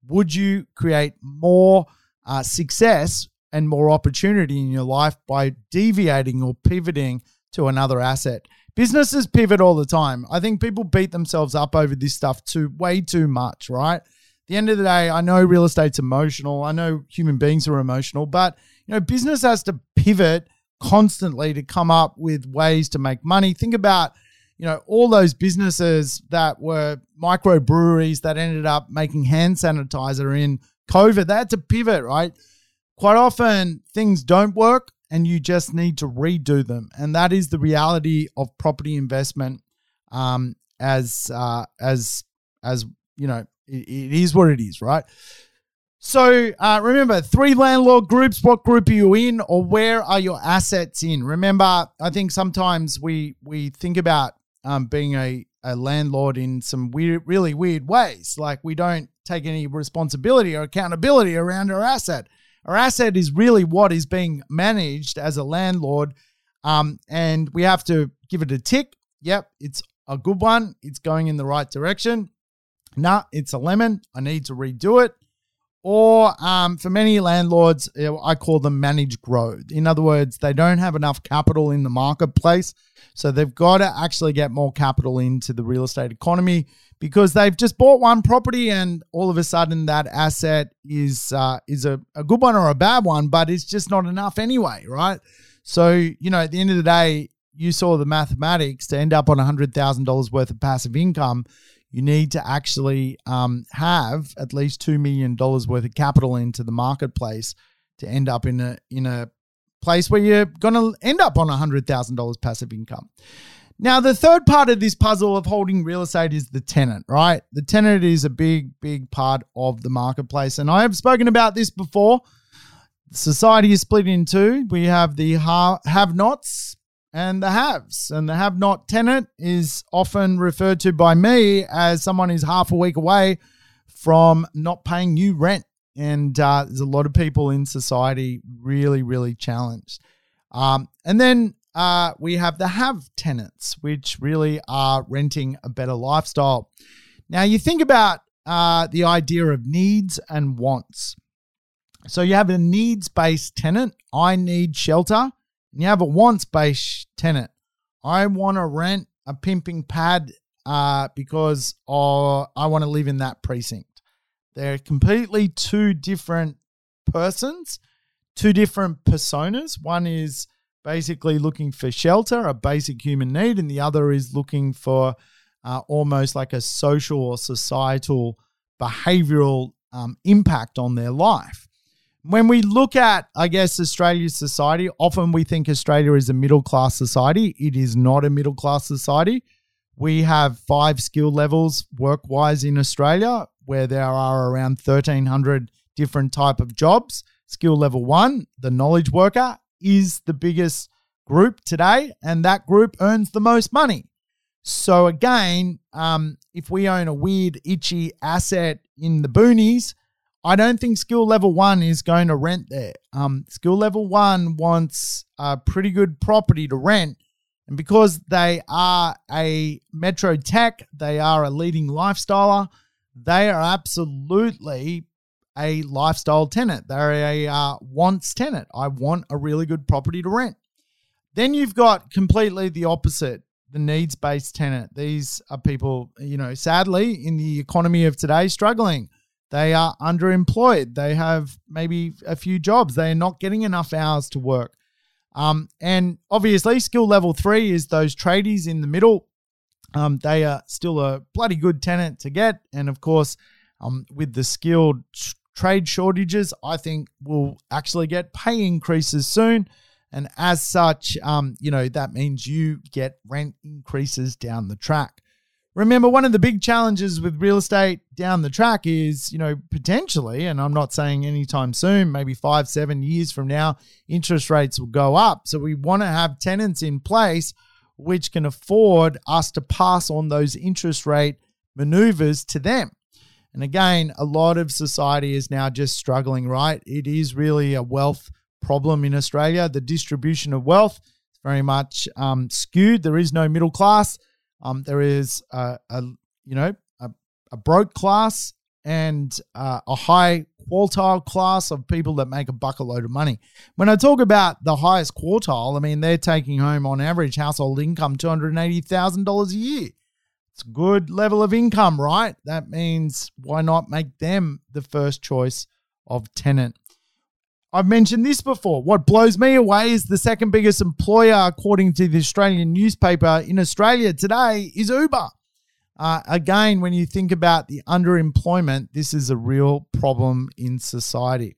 Would you create more uh, success and more opportunity in your life by deviating or pivoting to another asset. Businesses pivot all the time. I think people beat themselves up over this stuff too way too much, right? At the end of the day, I know real estate's emotional. I know human beings are emotional, but you know, business has to pivot constantly to come up with ways to make money. Think about, you know, all those businesses that were microbreweries that ended up making hand sanitizer in COVID, they had to pivot, right? Quite often things don't work and you just need to redo them. And that is the reality of property investment um, as, uh, as, as, you know, it, it is what it is, right? So uh, remember, three landlord groups. What group are you in, or where are your assets in? Remember, I think sometimes we we think about um, being a a landlord in some weird, really weird ways. Like we don't take any responsibility or accountability around our asset. Our asset is really what is being managed as a landlord, um, and we have to give it a tick. Yep, it's a good one. It's going in the right direction. Nah, it's a lemon. I need to redo it. Or um, for many landlords, I call them managed growth. In other words, they don't have enough capital in the marketplace. So they've got to actually get more capital into the real estate economy because they've just bought one property and all of a sudden that asset is uh, is a, a good one or a bad one, but it's just not enough anyway, right? So, you know, at the end of the day, you saw the mathematics to end up on $100,000 worth of passive income you need to actually um, have at least two million dollars worth of capital into the marketplace to end up in a in a place where you're going to end up on hundred thousand dollars passive income. Now, the third part of this puzzle of holding real estate is the tenant, right? The tenant is a big, big part of the marketplace, and I have spoken about this before. Society is split in two. We have the have-nots and the haves. And the have not tenant is often referred to by me as someone who's half a week away from not paying you rent. And uh, there's a lot of people in society really, really challenged. Um, and then uh, we have the have tenants, which really are renting a better lifestyle. Now, you think about uh, the idea of needs and wants. So you have a needs based tenant. I need shelter you have a wants based tenant. I want to rent a pimping pad uh, because uh, I want to live in that precinct. They're completely two different persons, two different personas. One is basically looking for shelter, a basic human need, and the other is looking for uh, almost like a social or societal behavioral um, impact on their life when we look at, I guess, Australia's society, often we think Australia is a middle class society. It is not a middle class society. We have five skill levels work wise in Australia, where there are around 1,300 different type of jobs. Skill level one, the knowledge worker, is the biggest group today, and that group earns the most money. So again, um, if we own a weird, itchy asset in the boonies, I don't think skill level one is going to rent there. Um, skill level one wants a pretty good property to rent. And because they are a Metro Tech, they are a leading lifestyler, they are absolutely a lifestyle tenant. They're a uh, wants tenant. I want a really good property to rent. Then you've got completely the opposite, the needs based tenant. These are people, you know, sadly, in the economy of today, struggling. They are underemployed. They have maybe a few jobs. They are not getting enough hours to work. Um, and obviously, skill level three is those tradies in the middle. Um, they are still a bloody good tenant to get. And of course, um, with the skilled trade shortages, I think we'll actually get pay increases soon. And as such, um, you know, that means you get rent increases down the track. Remember, one of the big challenges with real estate down the track is, you know, potentially, and I'm not saying anytime soon, maybe five, seven years from now, interest rates will go up. So we want to have tenants in place which can afford us to pass on those interest rate maneuvers to them. And again, a lot of society is now just struggling, right? It is really a wealth problem in Australia. The distribution of wealth is very much um, skewed. There is no middle class um, there is a, a you know a, a broke class and uh, a high quartile class of people that make a bucket load of money. When I talk about the highest quartile, I mean they're taking home on average household income two hundred eighty thousand dollars a year. It's a good level of income, right? That means why not make them the first choice of tenant? I've mentioned this before. What blows me away is the second biggest employer, according to the Australian newspaper in Australia today, is Uber. Uh, again, when you think about the underemployment, this is a real problem in society.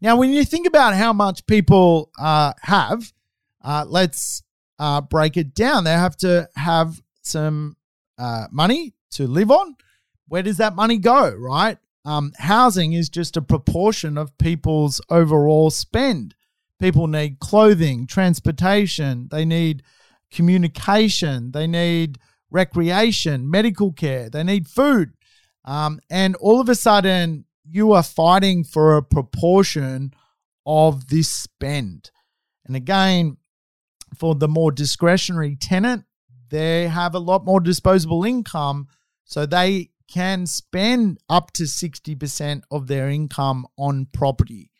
Now, when you think about how much people uh, have, uh, let's uh, break it down. They have to have some uh, money to live on. Where does that money go, right? Um, housing is just a proportion of people's overall spend. People need clothing, transportation, they need communication, they need recreation, medical care, they need food. Um, and all of a sudden, you are fighting for a proportion of this spend. And again, for the more discretionary tenant, they have a lot more disposable income. So they can spend up to 60% of their income on property.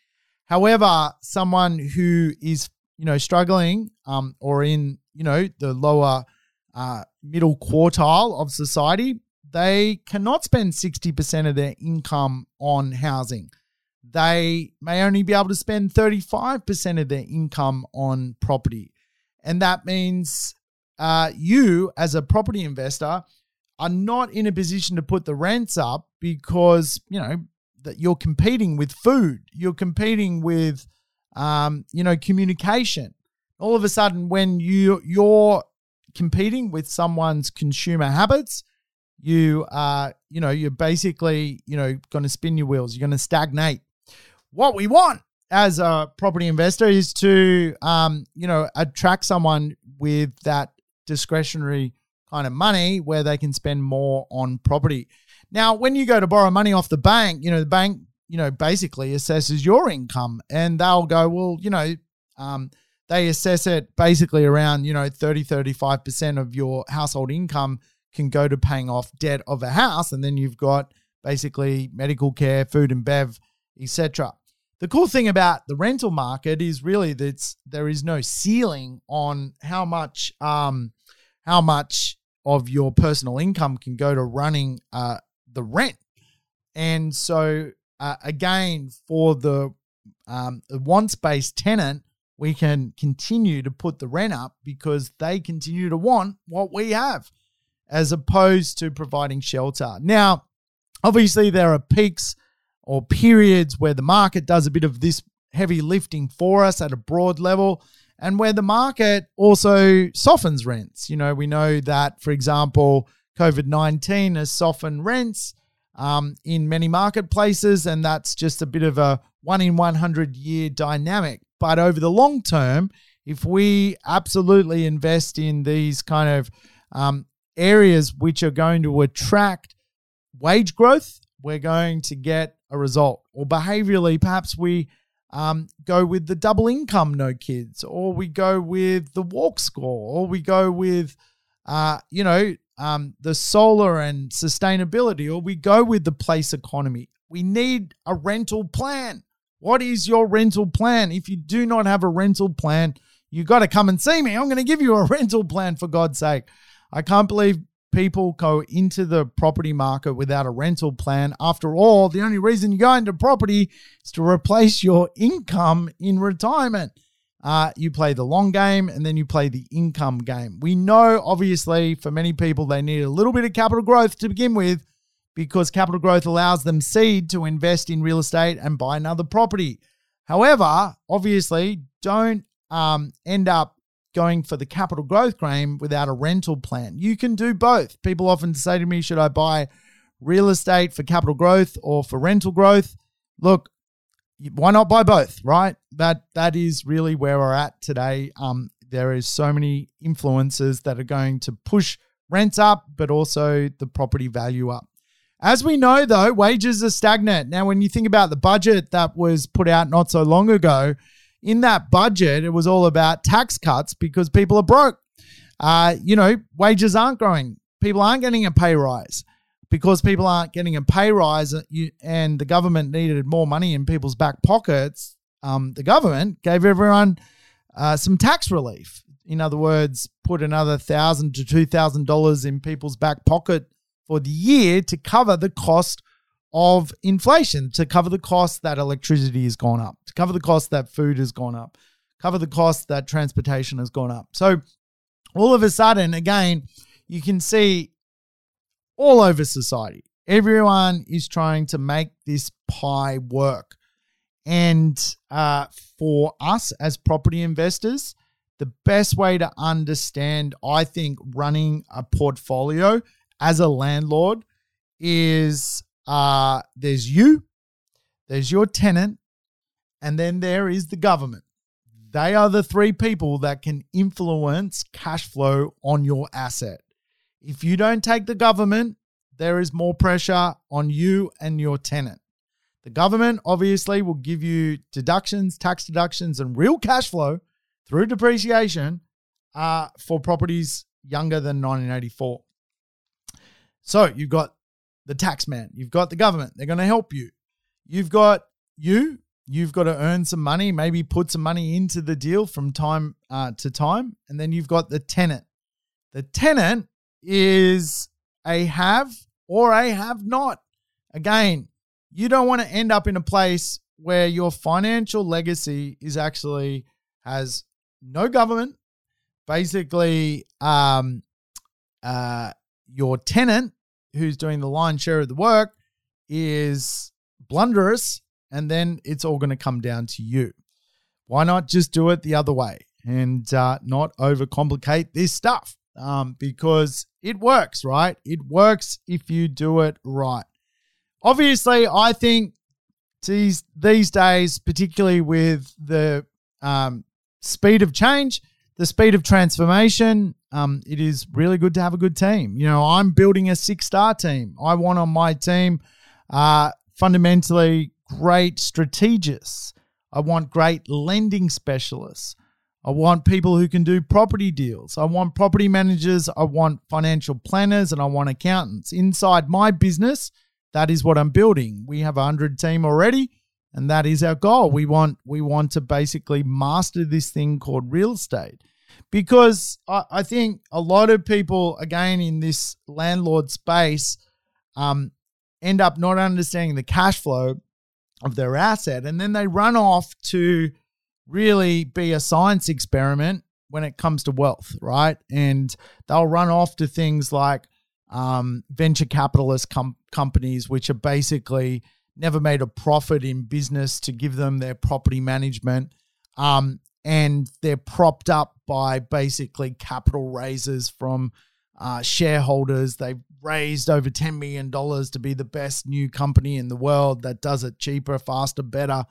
However, someone who is, you know, struggling um, or in, you know, the lower uh, middle quartile of society, they cannot spend 60% of their income on housing. They may only be able to spend 35% of their income on property. And that means uh, you, as a property investor, are not in a position to put the rents up because, you know, that you're competing with food, you're competing with, um, you know, communication. All of a sudden, when you you're competing with someone's consumer habits, you are, you know, you're basically, you know, going to spin your wheels. You're going to stagnate. What we want as a property investor is to, um, you know, attract someone with that discretionary kind of money where they can spend more on property. Now, when you go to borrow money off the bank, you know, the bank, you know, basically assesses your income and they'll go, well, you know, um, they assess it basically around, you know, 30, 35% of your household income can go to paying off debt of a house. And then you've got basically medical care, food and bev, etc. The cool thing about the rental market is really that there is no ceiling on how much um, how much of your personal income can go to running uh, the rent. And so uh, again, for the um, wants based tenant, we can continue to put the rent up because they continue to want what we have as opposed to providing shelter. Now, obviously, there are peaks or periods where the market does a bit of this heavy lifting for us at a broad level and where the market also softens rents. You know, we know that, for example, COVID 19 has softened rents um, in many marketplaces, and that's just a bit of a one in 100 year dynamic. But over the long term, if we absolutely invest in these kind of um, areas which are going to attract wage growth, we're going to get a result. Or behaviorally, perhaps we um, go with the double income, no kids, or we go with the walk score, or we go with, uh, you know, um, the solar and sustainability, or we go with the place economy. We need a rental plan. What is your rental plan? If you do not have a rental plan, you got to come and see me. I'm going to give you a rental plan for God's sake. I can't believe people go into the property market without a rental plan. After all, the only reason you go into property is to replace your income in retirement. Uh, you play the long game and then you play the income game. We know, obviously, for many people, they need a little bit of capital growth to begin with because capital growth allows them seed to invest in real estate and buy another property. However, obviously, don't um, end up going for the capital growth game without a rental plan. You can do both. People often say to me, should I buy real estate for capital growth or for rental growth? Look, why not buy both, right? That that is really where we're at today. Um, there is so many influences that are going to push rents up, but also the property value up. As we know, though, wages are stagnant. Now, when you think about the budget that was put out not so long ago, in that budget, it was all about tax cuts because people are broke. Uh, you know, wages aren't growing. People aren't getting a pay rise because people aren't getting a pay rise uh, and the government needed more money in people's back pockets. Um, the government gave everyone uh, some tax relief. In other words, put another thousand to two thousand dollars in people's back pocket for the year to cover the cost of inflation to cover the cost that electricity has gone up, to cover the cost that food has gone up, cover the cost that transportation has gone up. So all of a sudden, again, you can see all over society, everyone is trying to make this pie work. And uh, for us as property investors, the best way to understand, I think, running a portfolio as a landlord is uh, there's you, there's your tenant, and then there is the government. They are the three people that can influence cash flow on your asset. If you don't take the government, there is more pressure on you and your tenant. The government obviously will give you deductions, tax deductions, and real cash flow through depreciation uh, for properties younger than 1984. So you've got the tax man. You've got the government. They're going to help you. You've got you. You've got to earn some money, maybe put some money into the deal from time uh, to time. And then you've got the tenant. The tenant is a have or a have not. Again, you don't want to end up in a place where your financial legacy is actually has no government. Basically, um, uh, your tenant who's doing the lion's share of the work is blunderous, and then it's all going to come down to you. Why not just do it the other way and uh, not overcomplicate this stuff? Um, because it works, right? It works if you do it right. Obviously, I think these these days, particularly with the um, speed of change, the speed of transformation, um, it is really good to have a good team. You know, I'm building a six star team. I want on my team uh, fundamentally great strategists. I want great lending specialists. I want people who can do property deals. I want property managers. I want financial planners and I want accountants. Inside my business, that is what I'm building. We have a 100 team already and that is our goal. We want we want to basically master this thing called real estate because I, I think a lot of people again in this landlord space um, end up not understanding the cash flow of their asset and then they run off to really be a science experiment when it comes to wealth, right? And they'll run off to things like um, venture capitalist com- companies, which are basically never made a profit in business to give them their property management. Um, and they're propped up by basically capital raises from uh, shareholders. They've raised over $10 million to be the best new company in the world that does it cheaper, faster, better.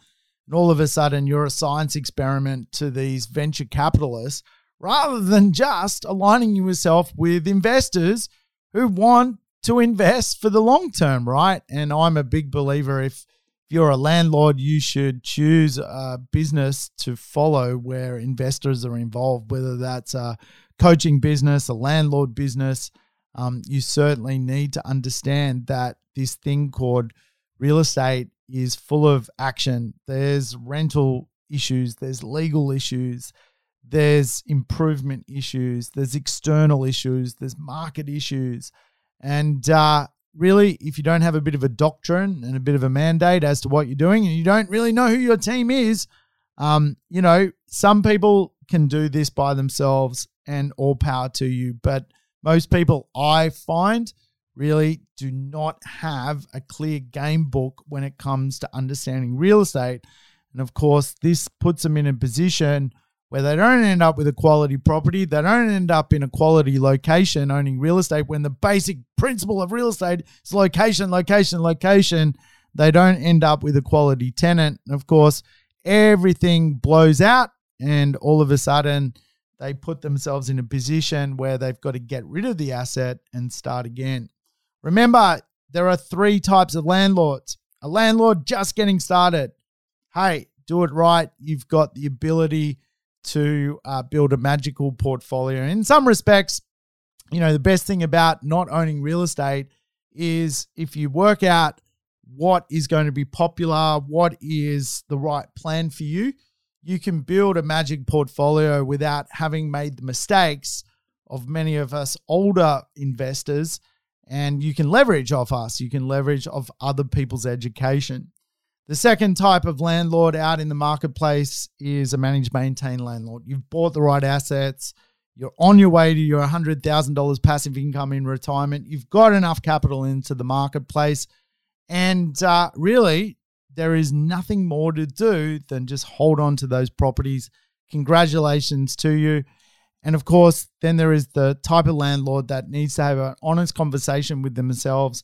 And all of a sudden, you're a science experiment to these venture capitalists rather than just aligning yourself with investors who want to invest for the long term, right? And I'm a big believer if you're a landlord, you should choose a business to follow where investors are involved, whether that's a coaching business, a landlord business. Um, you certainly need to understand that this thing called real estate is full of action. There's rental issues, there's legal issues, there's improvement issues, there's external issues, there's market issues. And uh, really, if you don't have a bit of a doctrine and a bit of a mandate as to what you're doing, and you don't really know who your team is, um, you know, some people can do this by themselves and all power to you. But most people I find really do not have a clear game book when it comes to understanding real estate. And of course, this puts them in a position where they don't end up with a quality property, they don't end up in a quality location owning real estate when the basic principle of real estate is location, location, location. They don't end up with a quality tenant. Of course, everything blows out, and all of a sudden, they put themselves in a position where they've got to get rid of the asset and start again. Remember, there are three types of landlords a landlord just getting started. Hey, do it right. You've got the ability to uh, build a magical portfolio. In some respects, you know, the best thing about not owning real estate is if you work out what is going to be popular, what is the right plan for you, you can build a magic portfolio without having made the mistakes of many of us older investors. And you can leverage off us, you can leverage off other people's education. The second type of landlord out in the marketplace is a managed maintain landlord. You've bought the right assets. You're on your way to your $100,000 passive income in retirement. You've got enough capital into the marketplace. And uh, really, there is nothing more to do than just hold on to those properties. Congratulations to you. And of course, then there is the type of landlord that needs to have an honest conversation with themselves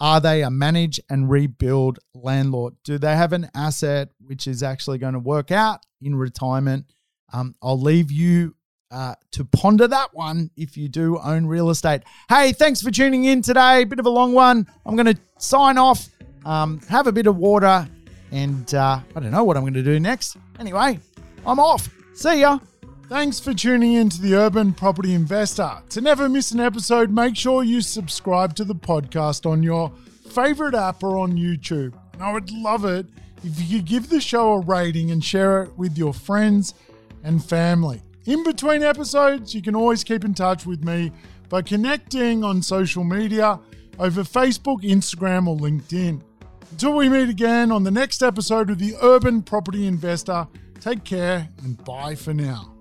are they a manage and rebuild landlord? Do they have an asset which is actually going to work out in retirement? Um, I'll leave you uh, to ponder that one if you do own real estate. Hey, thanks for tuning in today. Bit of a long one. I'm going to sign off, um, have a bit of water, and uh, I don't know what I'm going to do next. Anyway, I'm off. See ya. Thanks for tuning in to the Urban Property Investor. To never miss an episode, make sure you subscribe to the podcast on your favorite app or on YouTube. And I would love it if you could give the show a rating and share it with your friends and family. In between episodes, you can always keep in touch with me by connecting on social media over Facebook, Instagram, or LinkedIn. Until we meet again on the next episode of The Urban Property Investor, take care and bye for now.